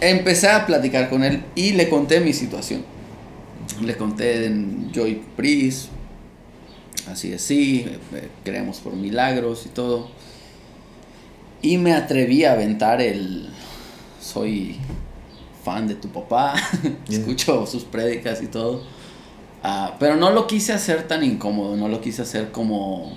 Empecé a platicar con él y le conté mi situación. Le conté en Joy Priest, así así, eh, creemos por milagros y todo. Y me atreví a aventar el soy fan de tu papá, Yeah. escucho sus prédicas y todo. Ah, pero no lo quise hacer tan incómodo, no lo quise hacer como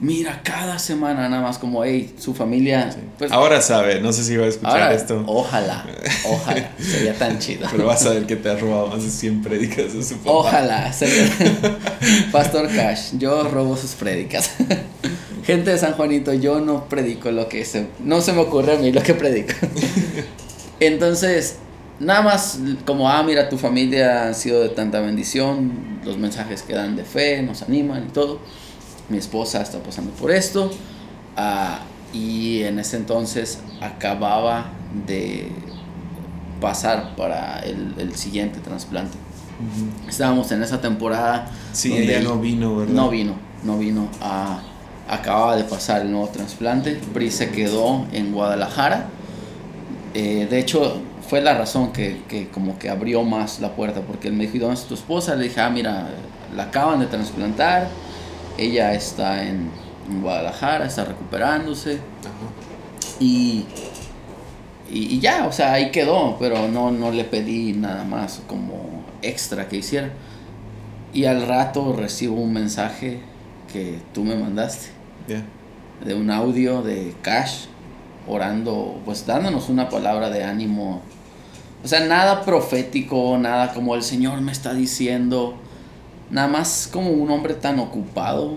mira cada semana nada más como hey, su familia Sí. pues, Ahora sabe, no sé si va a escuchar Ahora, esto. Ojalá, ojalá, sería tan chido. Pero vas a ver que te ha robado más de 100 prédicas de su papá. Ojalá, sería. Pastor Cash, yo robo sus prédicas. Gente de San Juanito, yo no predico lo que se. No se me ocurre a mí lo que predico. Entonces, nada más como, ah, mira, tu familia ha sido de tanta bendición, los mensajes que dan de fe, nos animan y todo. Mi esposa está pasando por esto. ah, y en ese entonces acababa de pasar para el, el siguiente trasplante. Ujú. Estábamos en esa temporada. Sí, donde ella no vino, ¿verdad? No vino, no vino. a acababa de pasar el nuevo trasplante. Pri se quedó en Guadalajara. Eh, de hecho, fue la razón que, que como que abrió más la puerta. Porque él me dijo, "¿Y ¿dónde está tu esposa? Le dije, ah, mira, la acaban de trasplantar. Ella está en, en Guadalajara, está recuperándose. Ajá. Y, y, y ya, o sea, ahí quedó, pero no, no le pedí nada más como extra que hiciera. Y al rato recibo un mensaje que tú me mandaste, Ya. de un audio de Cash, orando, pues dándonos una palabra de ánimo. O sea, nada profético, nada como el Señor me está diciendo, nada más como un hombre tan ocupado,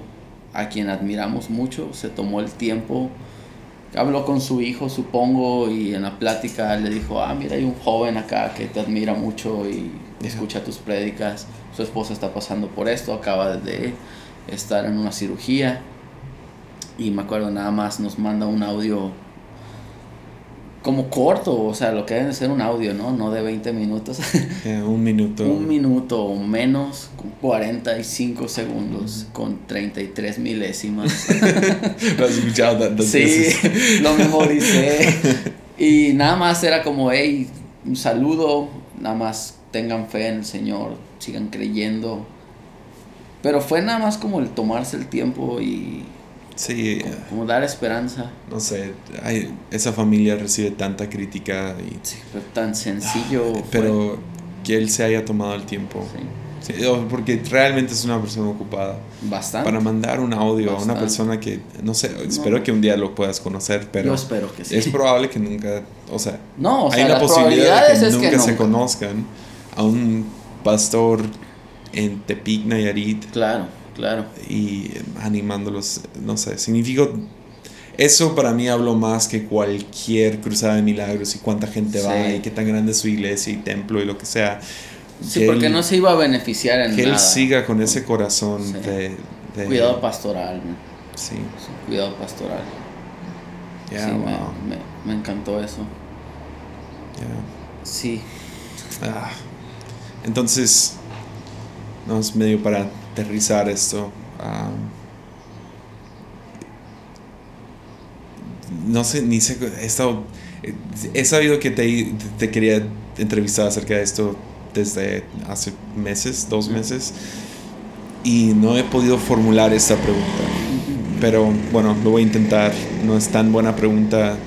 a quien admiramos mucho, se tomó el tiempo habló con su hijo, supongo, y en la plática le dijo, ah, mira, hay un joven acá que te admira mucho y escucha tus prédicas, su esposa está pasando por esto, acaba de estar en una cirugía, y me acuerdo nada más nos manda un audio como corto, o sea, lo que debe de ser un audio, ¿no? No de 20 minutos. Ya, un minuto. un minuto o menos, con 45 segundos, con 33 milésimas. Lo has escuchado tantas Sí, veces. lo memoricé. Y nada más era como, hey, un saludo, nada más tengan fe en el Señor, sigan creyendo. Pero fue nada más como el tomarse el tiempo y Sí, como, como dar esperanza. no sé, hay- esa familia recibe tanta crítica, y, Sí, fue tan sencillo. fue. pero que él se haya tomado el tiempo. Sí, Sí, porque realmente es una persona ocupada. bastante. Para mandar un audio a una persona que, no sé, espero que un día lo puedas conocer, pero Yo espero que sí. es probable que nunca, o sea, no, o sea, hay las posibilidad de que nunca que se nunca. conozcan a un pastor en Tepic, Nayarit, Claro, claro. y animándolos, no sé, significa... Eso para mí hablo más que cualquier cruzada de milagros y cuánta gente va y qué tan grande es su iglesia y templo y lo que sea. Sí, Que porque él- no se iba a beneficiar en Que nada. él siga con ese corazón Sí. de, de- Cuidado pastoral, ¿no? Sí, Sí, cuidado pastoral. ya, sí, me- wow, me, me encantó eso. ya. Sí, Ah. Entonces, no es medio para aterrizar esto. no sé, ni sé, he estado, he sabido que te, te quería entrevistar acerca de esto desde hace meses, dos meses, y no he podido formular esta pregunta. Pero bueno, lo voy a intentar. No es tan buena pregunta,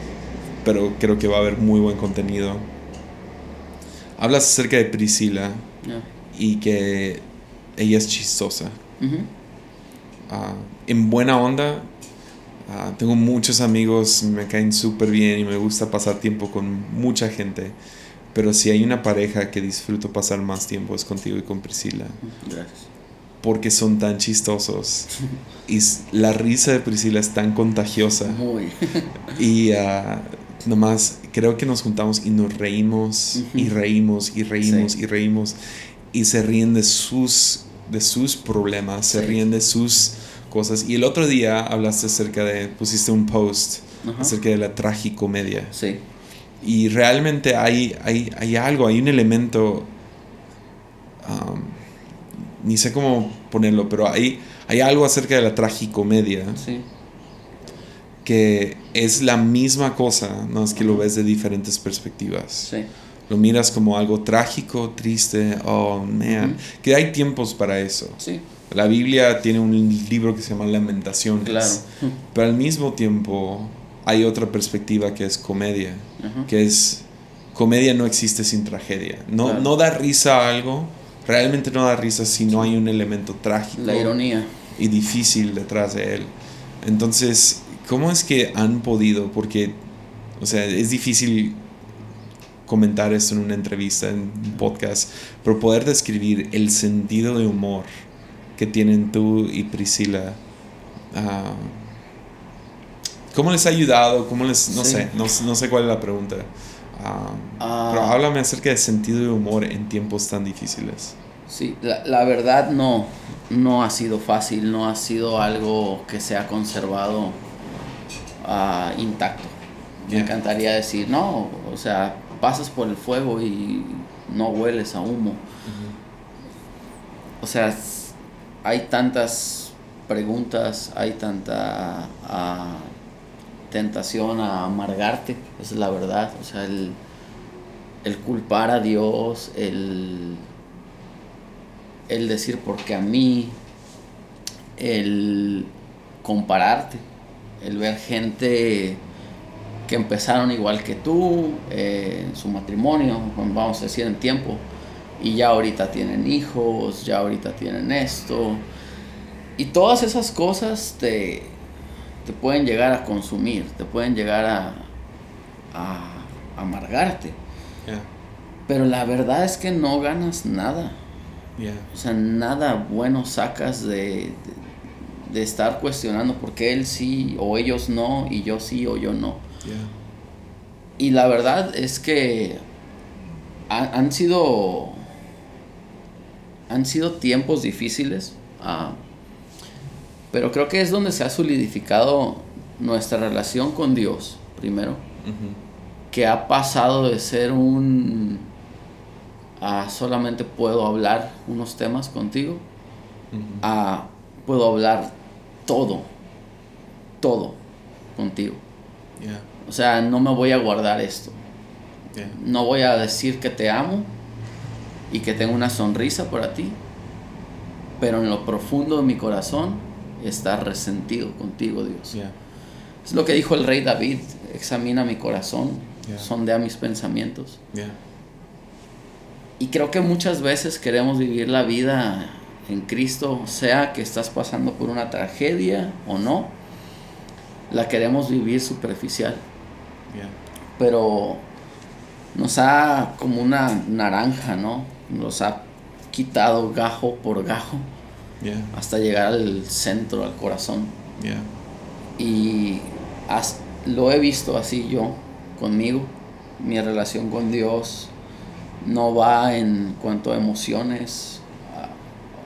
pero creo que va a haber muy buen contenido. Hablas acerca de Priscila y que ella es chistosa. Ah, en buena onda. Ah, tengo muchos amigos, me caen súper bien y me gusta pasar tiempo con mucha gente. Pero si hay una pareja que disfruto pasar más tiempo es contigo y con Priscila. Gracias. Porque son tan chistosos. y la risa de Priscila es tan contagiosa. Muy. y uh, nomás creo que nos juntamos y nos reímos y reímos y reímos y reímos. Y se ríen de sus, de sus problemas, se ríen de sus cosas. Y el otro día hablaste acerca de, pusiste un post acerca de la tragicomedia. Sí. Y realmente hay, hay, hay algo, hay un elemento, um, ni sé cómo ponerlo, pero hay, hay algo acerca de la tragicomedia. Sí. Que es la misma cosa, no es que lo ves de diferentes perspectivas. Sí. Lo miras como algo trágico, triste, oh man. Que hay tiempos para eso. Sí. La Biblia tiene un libro que se llama Lamentaciones. Claro. Pero al mismo tiempo hay otra perspectiva que es comedia, que es comedia no existe sin tragedia. No, no da risa a algo, realmente no da risa si no hay un elemento trágico. La ironía. Y difícil detrás de él. Entonces, ¿cómo es que han podido? Porque, o sea, es difícil comentar esto en una entrevista, en un podcast, pero poder describir el sentido de humor que tienen tú y Priscila. Uh, ¿Cómo les ha ayudado? ¿Cómo les, no sé, no, no, sé cuál es la pregunta. Uh, pero háblame acerca del sentido de humor en tiempos tan difíciles. Sí, la, la, verdad no, no ha sido fácil, no ha sido algo que se ha conservado intacto. Me Yeah. encantaría decir, no, o sea, pasas por el fuego y no hueles a humo. O sea, hay tantas preguntas, hay tanta ah, tentación a amargarte, esa es la verdad. O sea, el, el culpar a Dios, el, el decir porque a mí, el compararte, el ver gente que empezaron igual que tú eh, en su matrimonio, vamos a decir en tiempo, y ya ahorita tienen hijos, ya ahorita tienen esto, y todas esas cosas te, te pueden llegar a consumir, te pueden llegar a, a amargarte, Yeah, pero la verdad es que no ganas nada. yeah, O sea, nada bueno sacas de, de, de estar cuestionando por qué él sí o ellos no y yo sí o yo no. Yeah, Y la verdad es que ha- han sido han sido tiempos difíciles, ah, pero creo que es donde se ha solidificado nuestra relación con Dios, primero, que ha pasado de ser un a solamente puedo hablar unos temas contigo a puedo hablar todo, todo contigo. Yeah, O sea, no me voy a guardar esto. yeah, No voy a decir que te amo y que tengo una sonrisa para ti, pero en lo profundo de mi corazón está resentido contigo, Dios. yeah, Es lo que dijo el rey David, examina mi corazón, Yeah. sondea mis pensamientos. Y creo que muchas veces queremos vivir la vida en Cristo, sea que estás pasando por una tragedia o no, la queremos vivir superficial. Pero nos ha como una naranja, ¿no? Nos ha quitado gajo por gajo yeah, hasta llegar al centro, al corazón. yeah, Y as- lo he visto así yo conmigo. Mi relación con Dios no va en cuanto a emociones.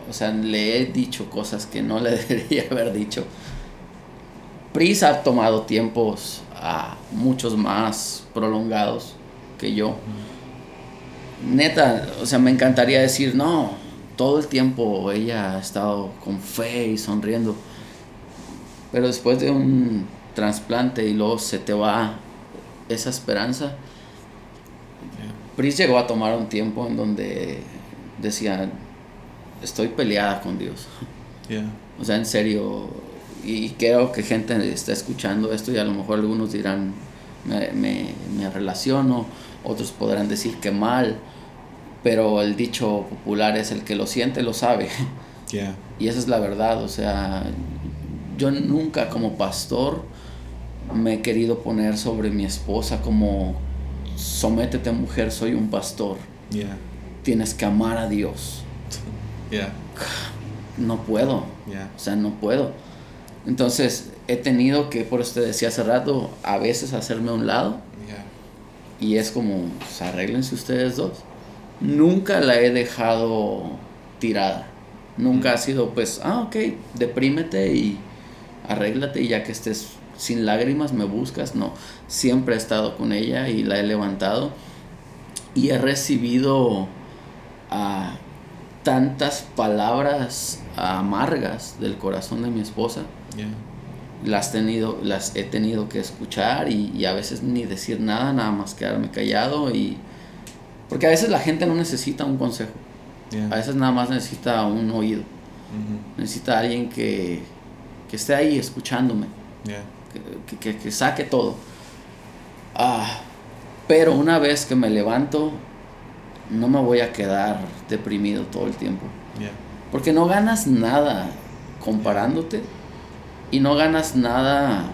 O sea, le he dicho cosas que no le debería haber dicho. Pris ha tomado tiempos ah, muchos más prolongados que yo. Neta, o sea, me encantaría decir, no, todo el tiempo ella ha estado con fe y sonriendo. Pero después de un trasplante y luego se te va esa esperanza, Pris llegó a tomar un tiempo en donde decía, estoy peleada con Dios. yeah, O sea, en serio, y creo que gente está escuchando esto y a lo mejor algunos dirán, me, me, me relaciono, otros podrán decir que mal, pero el dicho popular es el que lo siente, lo sabe. Yeah. Y esa es la verdad, o sea, yo nunca como pastor me he querido poner sobre mi esposa como sométete mujer, soy un pastor. Yeah. Tienes que amar a Dios. Yeah. No puedo. O sea, no puedo. Entonces, he tenido que, por eso te decía hace rato, a veces hacerme a un lado. Yeah. Y es como, pues, arréglense ustedes dos. Nunca la he dejado tirada. Nunca ha sido, pues, ah, ok, deprímete y arréglate y ya que estés sin lágrimas me buscas. No, siempre he estado con ella y la he levantado. Y he recibido ah, tantas palabras amargas del corazón de mi esposa. Yeah. Las, tenido, las he tenido que escuchar y, y a veces ni decir nada, nada más quedarme callado. y Porque a veces la gente no necesita un consejo. Yeah. A veces nada más necesita un oído. Necesita alguien que, que esté ahí escuchándome. Yeah. Que, que- que saque todo. Ah, pero una vez que me levanto, no me voy a quedar deprimido todo el tiempo. Yeah. Porque no ganas nada comparándote y no ganas nada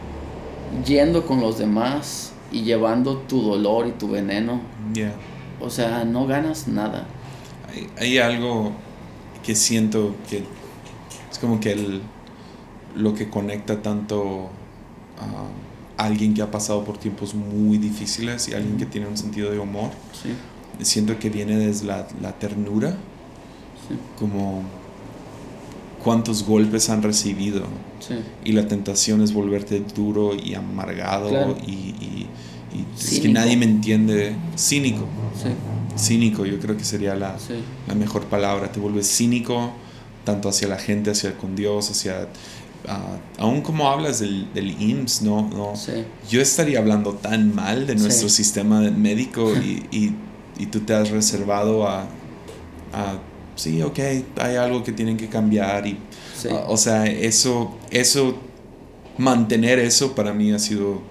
yendo con los demás y llevando tu dolor y tu veneno. Yeah. O sea, no ganas nada. Hay, hay algo que siento que es como que el, lo que conecta tanto a alguien que ha pasado por tiempos muy difíciles y alguien que tiene un sentido de humor. Sí, Siento que viene desde la, la ternura, sí, como cuántos golpes han recibido sí. y la tentación es volverte duro y amargado Claro. y, y- y es que nadie me entiende. Cínico, Sí, cínico yo creo que sería la, sí, la mejor palabra. Te vuelves cínico tanto hacia la gente, hacia con Dios, hacia... ah, aún como hablas del, del IMSS, ¿no? no. Yo estaría hablando tan mal de nuestro sistema médico y, y, y tú te has reservado a, a... Sí, ok, hay algo que tienen que cambiar y... sí. ah, o sea, eso, eso, mantener eso para mí ha sido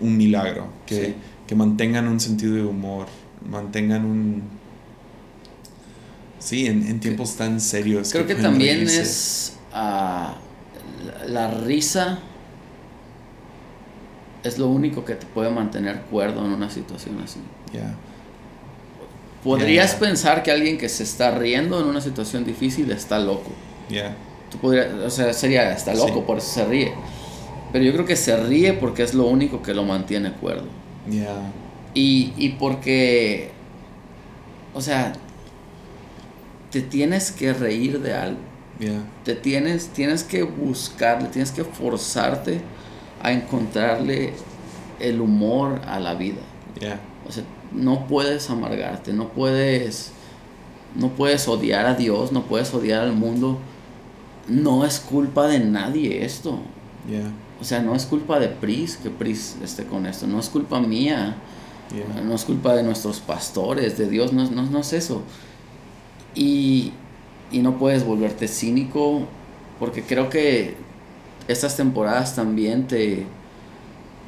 un milagro. Que, Sí. que mantengan un sentido de humor, mantengan un... Sí, en, en tiempos tan serios. Creo que también reírse. es ah, la, la risa es lo único que te puede mantener cuerdo en una situación así. Yeah, Podrías Yeah. pensar que alguien que se está riendo en una situación difícil está loco. yeah, Tú podrías, o sea, sería está loco, Sí. por eso se ríe. Pero yo creo que se ríe porque es lo único que lo mantiene cuerdo. yeah, Y, y porque, o sea, te tienes que reír de algo. yeah, Te tienes, tienes que buscarle, tienes que forzarte a encontrarle el humor a la vida. yeah, O sea, no puedes amargarte, no puedes, no puedes odiar a Dios, no puedes odiar al mundo. No es culpa de nadie esto. yeah, O sea, no es culpa de Pris que Pris esté con esto. No es culpa mía. yeah, No es culpa de nuestros pastores, de Dios, no, no, no es eso. Y, y no puedes volverte cínico, porque creo que estas temporadas también te,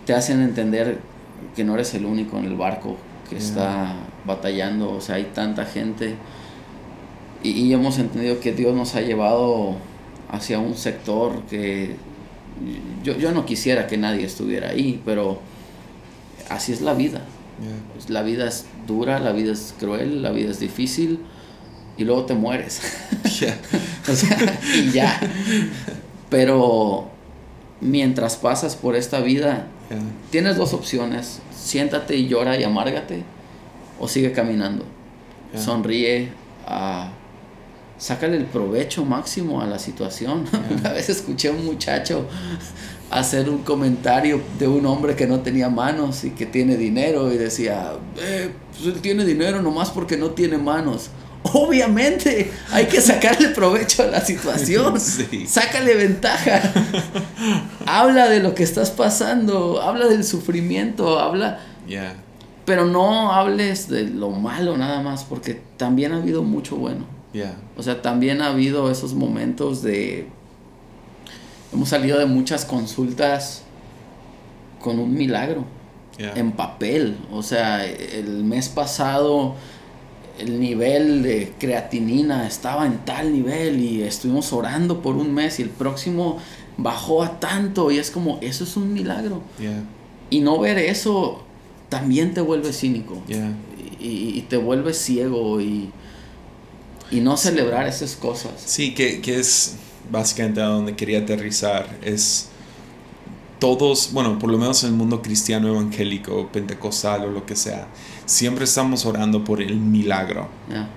te hacen entender que no eres el único en el barco que Yeah. está batallando, o sea, hay tanta gente. Y, y hemos entendido que Dios nos ha llevado hacia un sector que yo, yo no quisiera que nadie estuviera ahí, pero así es la vida. yeah, Pues la vida es dura, la vida es cruel, la vida es difícil y luego te mueres. yeah, o sea, y ya. Pero mientras pasas por esta vida, yeah, tienes dos opciones. Siéntate y llora y amárgate o sigue caminando. Yeah. Sonríe, ah, sácale el provecho máximo a la situación. Yeah. Una vez escuché a un muchacho hacer un comentario de un hombre que no tenía manos y que tiene dinero y decía, eh, pues él tiene dinero nomás porque no tiene manos. Obviamente hay que sacarle provecho a la situación. Sí. Sácale ventaja. habla de lo que estás pasando, habla del sufrimiento, habla, yeah, pero no hables de lo malo nada más, porque también ha habido mucho bueno. yeah, O sea, también ha habido esos momentos de... Hemos salido de muchas consultas con un milagro yeah, en papel. O sea, el mes pasado el nivel de creatinina estaba en tal nivel y estuvimos orando por un mes y el próximo bajó a tanto y es como, eso es un milagro. Y no ver eso también te vuelve cínico. Y, te vuelve ciego y, y no celebrar esas cosas. Sí, que, que es básicamente a donde quería aterrizar. Es todos, bueno, por lo menos en el mundo cristiano evangélico, pentecostal o lo que sea, siempre estamos orando por el milagro.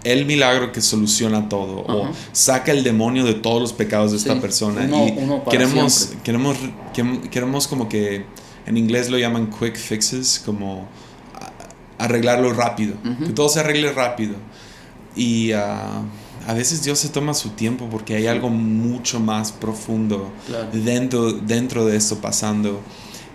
El milagro que soluciona todo o saca el demonio de todos los pecados de esta persona. y queremos, queremos, queremos como que en inglés lo llaman quick fixes, como arreglarlo rápido, que todo se arregle rápido. Y uh, a veces Dios se toma su tiempo porque hay algo mucho más profundo dentro, dentro de esto pasando.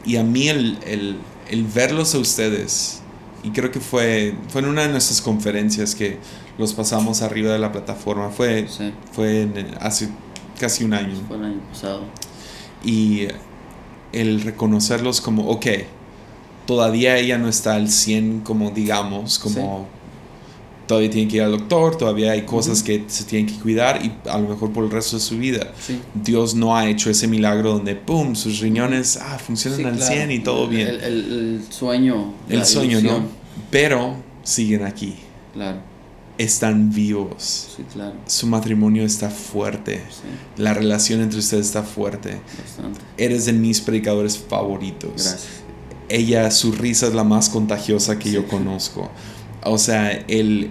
Y a mí el, el, el, verlos a ustedes, y creo que fue, fue en una de nuestras conferencias que los pasamos arriba de la plataforma, fue, fue hace casi un año. Fue el año pasado. Y el reconocerlos como, ok, todavía ella no está al 100 como digamos, como todavía tiene que ir al doctor, todavía hay cosas que se tienen que cuidar y a lo mejor por el resto de su vida. Dios no ha hecho ese milagro donde, ¡pum!, sus riñones ah, funcionan al 100 y todo bien. El, el, sueño. El sueño, ¿no? Pero siguen aquí. Claro. Están vivos. Sí, claro. Su matrimonio está fuerte. La relación entre ustedes está fuerte. Bastante. Eres de mis predicadores favoritos. Gracias. Ella, su risa es la más contagiosa que yo conozco. O sea, el...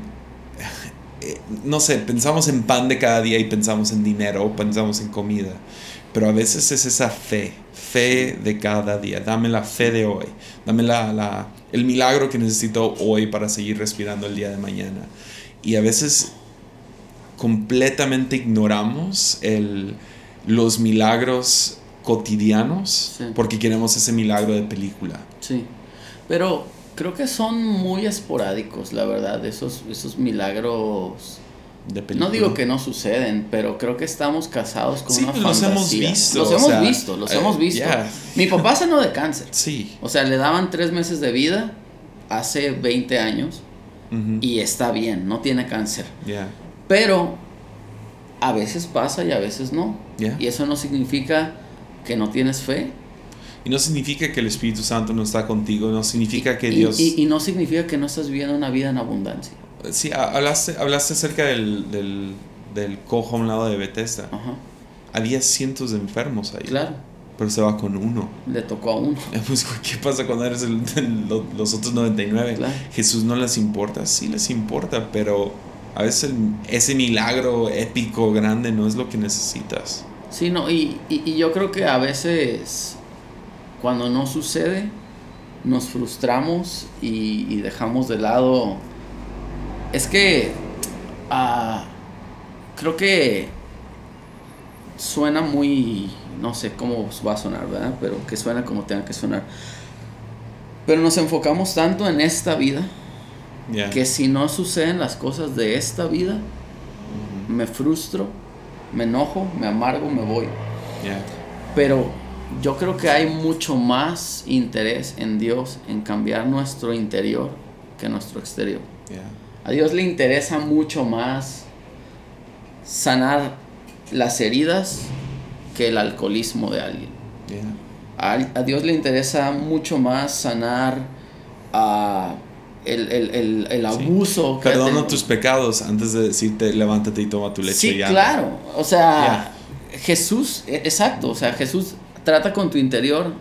Eh, no sé, pensamos en pan de cada día y pensamos en dinero, pensamos en comida. Pero a veces es esa fe, fe de cada día. Dame la fe de hoy. Dame la, la, el milagro que necesito hoy para seguir respirando el día de mañana. Y a veces completamente ignoramos el, los milagros cotidianos porque queremos ese milagro de película. Sí, pero creo que son muy esporádicos, la verdad, esos, esos milagros. no digo que no suceden, pero creo que estamos casados con una los Hemos visto, los hemos visto, los hemos eh, visto. Mi papá sanó de cáncer. Sí. O sea, le daban tres meses de vida hace 20 años y está bien, no tiene cáncer. Pero a veces pasa y a veces no. Y eso no significa que no tienes fe y no significa que el Espíritu Santo no está contigo, no significa que Dios... Y, no significa que no estás viviendo una vida en abundancia. Sí, hablaste, hablaste acerca del, del, del cojo a un lado de Bethesda. Ajá. Había cientos de enfermos ahí. Claro. Pero se va con uno. Le tocó a uno. Pues, ¿qué pasa cuando eres el, los otros 99? Claro. Jesús no les importa, sí les importa, pero a veces ese milagro épico, grande, no es lo que necesitas. Sí, no, y, y yo creo que a veces cuando no sucede, nos frustramos y, dejamos de lado. Es que ah, creo que suena muy, no sé cómo va a sonar, ¿verdad? Pero que suena como tenga que sonar. Pero nos enfocamos tanto en esta vida que si no suceden las cosas de esta vida, me frustro, me enojo, me amargo, me voy. Pero yo creo que hay mucho más interés en Dios en cambiar nuestro interior que nuestro exterior. A Dios le interesa mucho más sanar las heridas que el alcoholismo de alguien. A, Dios le interesa mucho más sanar a el, el, el, abuso. Perdona tus pecados antes de decirte levántate y toma tu leche. Sí, claro. O sea, Jesús, e, exacto. O sea, Jesús trata con tu interior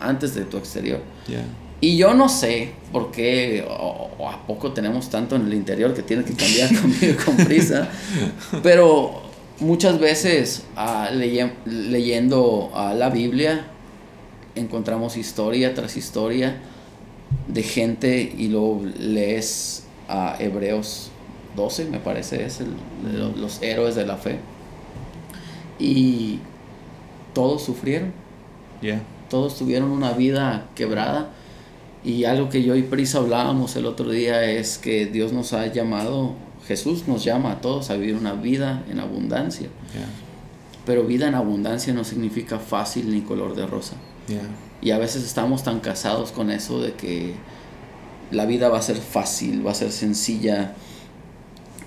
antes de tu exterior. Y yo no sé por qué o, a poco tenemos tanto en el interior que tiene que cambiar conmigo con prisa, pero muchas veces uh, leyendo uh, la Biblia encontramos historia tras historia de gente y luego lees a Hebreos 12, me parece, es el, los héroes de la fe. Y todos sufrieron todos tuvieron una vida quebrada. Y algo que yo y Prisa hablábamos el otro día es que Dios nos ha llamado, Jesús nos llama a todos a vivir una vida en abundancia. Pero vida en abundancia no significa fácil ni color de rosa. Y a veces estamos tan casados con eso de que la vida va a ser fácil, va a ser sencilla.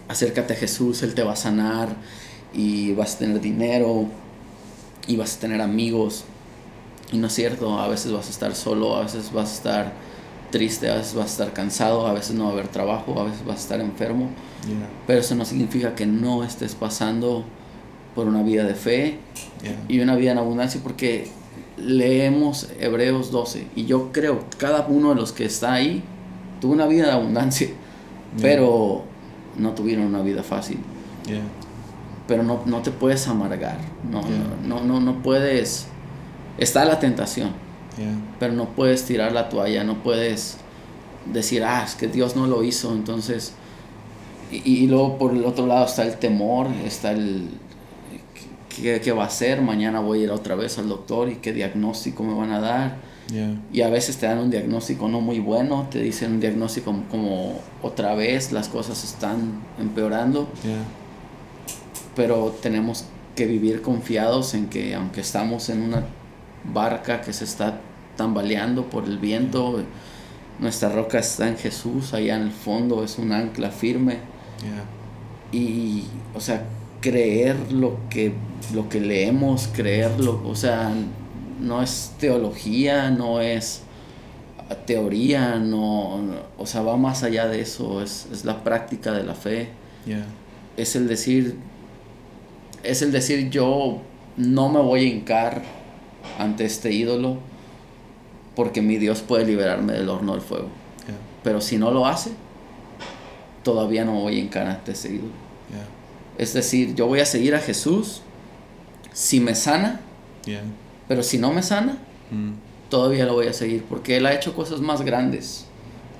acércate a Jesús, Él te va a sanar y vas a tener dinero y vas a tener amigos. Y no es cierto, a veces vas a estar solo, a veces vas a estar triste, a veces vas a estar cansado, a veces no va a haber trabajo, a veces vas a estar enfermo. Pero eso no significa que no estés pasando por una vida de fe y una vida en abundancia porque leemos Hebreos 12 y yo creo que cada uno de los que está ahí tuvo una vida de abundancia, pero no tuvieron una vida fácil. Pero no, no, te puedes amargar, no, no, no, no, puedes... Está la tentación, pero no puedes tirar la toalla, no puedes decir, ah, es que Dios no lo hizo, entonces... Y, y luego por el otro lado está el temor, está el... ¿qué, ¿Qué va a hacer? Mañana voy a ir otra vez al doctor y qué diagnóstico me van a dar y a veces te dan un diagnóstico no muy bueno, te dicen un diagnóstico como, otra vez las cosas están empeorando. Pero tenemos que vivir confiados en que aunque estamos en una barca que se está tambaleando por el viento, nuestra roca está en Jesús, allá en el fondo es un ancla firme. Y, o sea, creer lo que, lo que leemos, creerlo, o sea, no es teología, no es teoría, no, o sea, va más allá de eso, es, la práctica de la fe. Es el decir, es el decir yo no me voy a hincar ante este ídolo porque mi Dios puede liberarme del horno del fuego. Pero si no lo hace, todavía no voy a hincar ante ese ídolo. Es decir, yo voy a seguir a Jesús si me sana. Pero si no me sana, mm. todavía lo voy a seguir porque Él ha hecho cosas más grandes.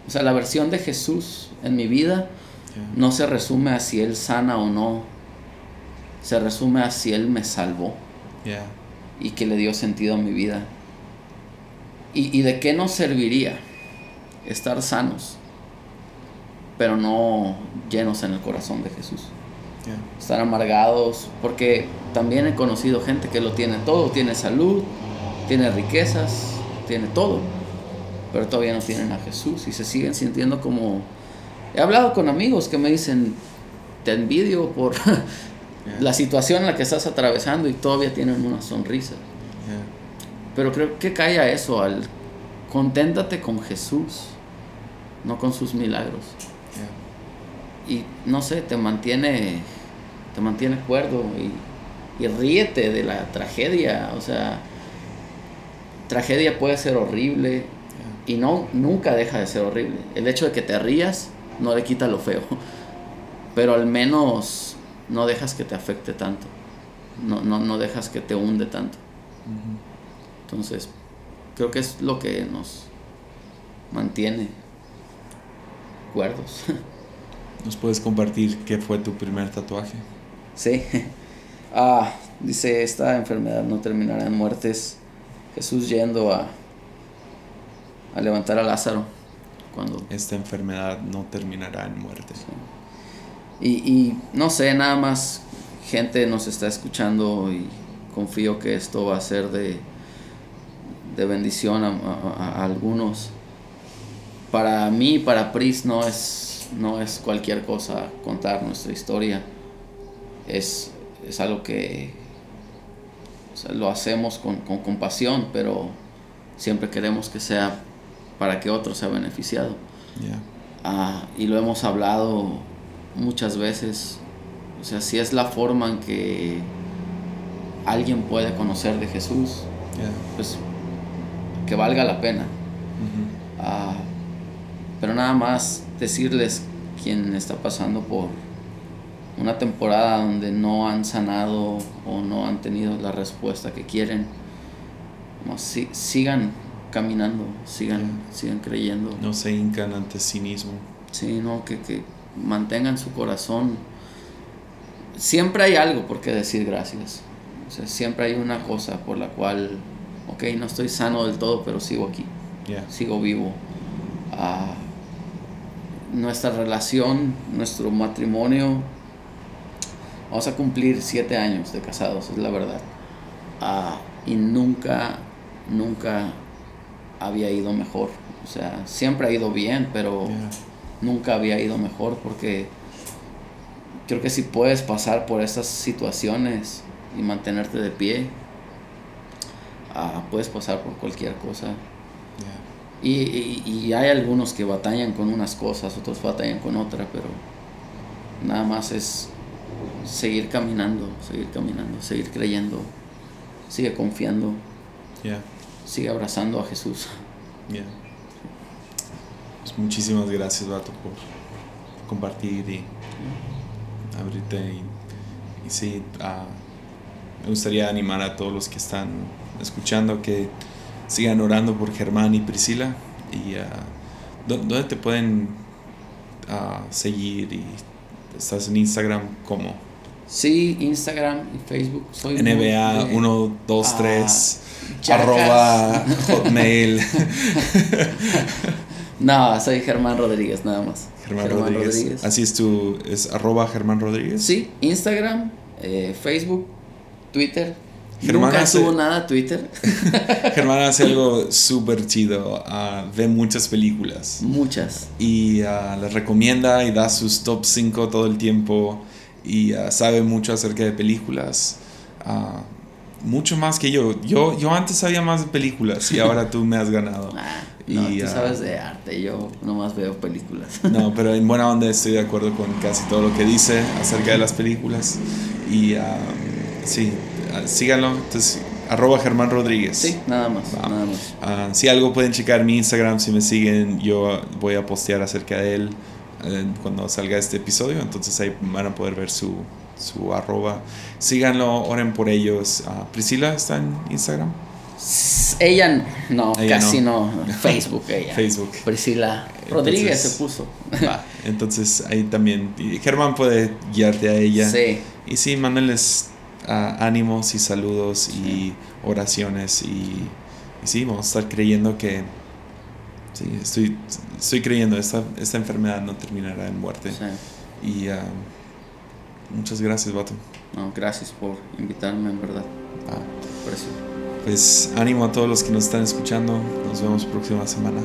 O sea, la versión de Jesús en mi vida no se resume a si Él sana o no. Se resume a si Él me salvó. Y que le dio sentido a mi vida. ¿Y, ¿Y de qué nos serviría estar sanos, pero no llenos en el corazón de Jesús? Estar amargados, porque también he conocido gente que lo tiene todo, tiene salud, tiene riquezas, tiene todo, pero todavía no tienen a Jesús y se siguen sintiendo como... He hablado con amigos que me dicen, te envidio por la situación en la que estás atravesando y todavía tienen una sonrisa. Pero creo que cae a eso, al conténtate con Jesús, no con sus milagros. Y no sé, te mantiene, te mantiene cuerdo y, y ríete de la tragedia, o sea, tragedia puede ser horrible y no, nunca deja de ser horrible. El hecho de que te rías no le quita lo feo, pero al menos no dejas que te afecte tanto, no, no, no dejas que te hunde tanto. Entonces, creo que es lo que nos mantiene cuerdos. ¿Nos puedes compartir qué fue tu primer tatuaje? Sí. Ah, dice, esta enfermedad no terminará en muertes. Jesús yendo a, a levantar a Lázaro. Cuando... Esta enfermedad no terminará en muertes. Y, y no sé, nada más gente nos está escuchando y confío que esto va a ser de, de bendición a, a algunos. Para mí, para Pris, no es no es cualquier cosa contar nuestra historia. Es, es algo que lo hacemos con, con, compasión, pero siempre queremos que sea para que otro sea beneficiado. Ah, y lo hemos hablado muchas veces. O sea, si es la forma en que alguien puede conocer de Jesús, pues que valga la pena. Ah, pero nada más decirles quien está pasando por una temporada donde no han sanado o no han tenido la respuesta que quieren, sigan caminando, sigan, sigan creyendo. No se hincan ante sí mismo. Sí, no, que, que mantengan su corazón. Siempre hay algo por qué decir gracias. O sea, siempre hay una cosa por la cual, ok, no estoy sano del todo, pero sigo aquí. Sigo vivo. Ah, nuestra relación, nuestro matrimonio, vamos a cumplir siete años de casados, es la verdad. Ah, y nunca, nunca había ido mejor. O sea, siempre ha ido bien, pero nunca había ido mejor porque creo que si puedes pasar por estas situaciones y mantenerte de pie, ah, puedes pasar por cualquier cosa. Y, y, y hay algunos que batallan con unas cosas, otros batallan con otra, pero nada más es seguir caminando, seguir caminando, seguir creyendo, sigue confiando, Yeah. sigue abrazando a Jesús. Yeah. Pues muchísimas gracias, Vato, por compartir y abrirte. Y, y sí, ah, me gustaría animar a todos los que están escuchando que sigan orando por Germán y Priscila. Y ¿dó- ¿dónde te pueden ah, seguir? Y estás en Instagram como Sí, Instagram y Facebook. Soy NBA de- 123 Jackass. arroba hotmail. No, soy Germán Rodríguez, nada más. Germán, Rodríguez. Así es tu, es arroba Germán Rodríguez. Sí, Instagram, eh, Facebook, Twitter. Germán Nunca hace- subo nada a Twitter. Germán hace algo súper chido. ah, ve muchas películas Muchas. y ah, las recomienda y da sus top 5 todo el tiempo y ah, sabe mucho acerca de películas. mucho más que yo. yo. Yo antes sabía más de películas y ahora tú me has ganado. Ah, no, Y, tú ah, sabes de arte, yo nomás veo películas. No, pero en buena onda estoy de acuerdo con casi todo lo que dice acerca de las películas. Y ah, sí, ah, síganlo. Entonces, arroba Germán Rodríguez. Sí, nada más, nada más. Si algo pueden checar mi Instagram, si me siguen, yo voy a postear acerca de él eh, cuando salga este episodio. Entonces ahí van a poder ver su, su arroba. Síganlo, oren por ellos. Priscila está en Instagram. Ella no, Ella casi no. no. Facebook, ella. Facebook. Priscila Rodríguez Entonces- se puso. Va, Entonces ahí también. y Germán puede guiarte a ella. Sí. Y sí, mándenles ah, ánimos y saludos y oraciones. Y, y sí, vamos a estar creyendo que. Sí, estoy, estoy creyendo, esta, esta enfermedad no terminará en muerte. sí. Y ah, muchas gracias, Vato. No, gracias por invitarme, en verdad. Ah, Por eso. Pues ánimo a todos los que nos están escuchando. Nos vemos próxima semana.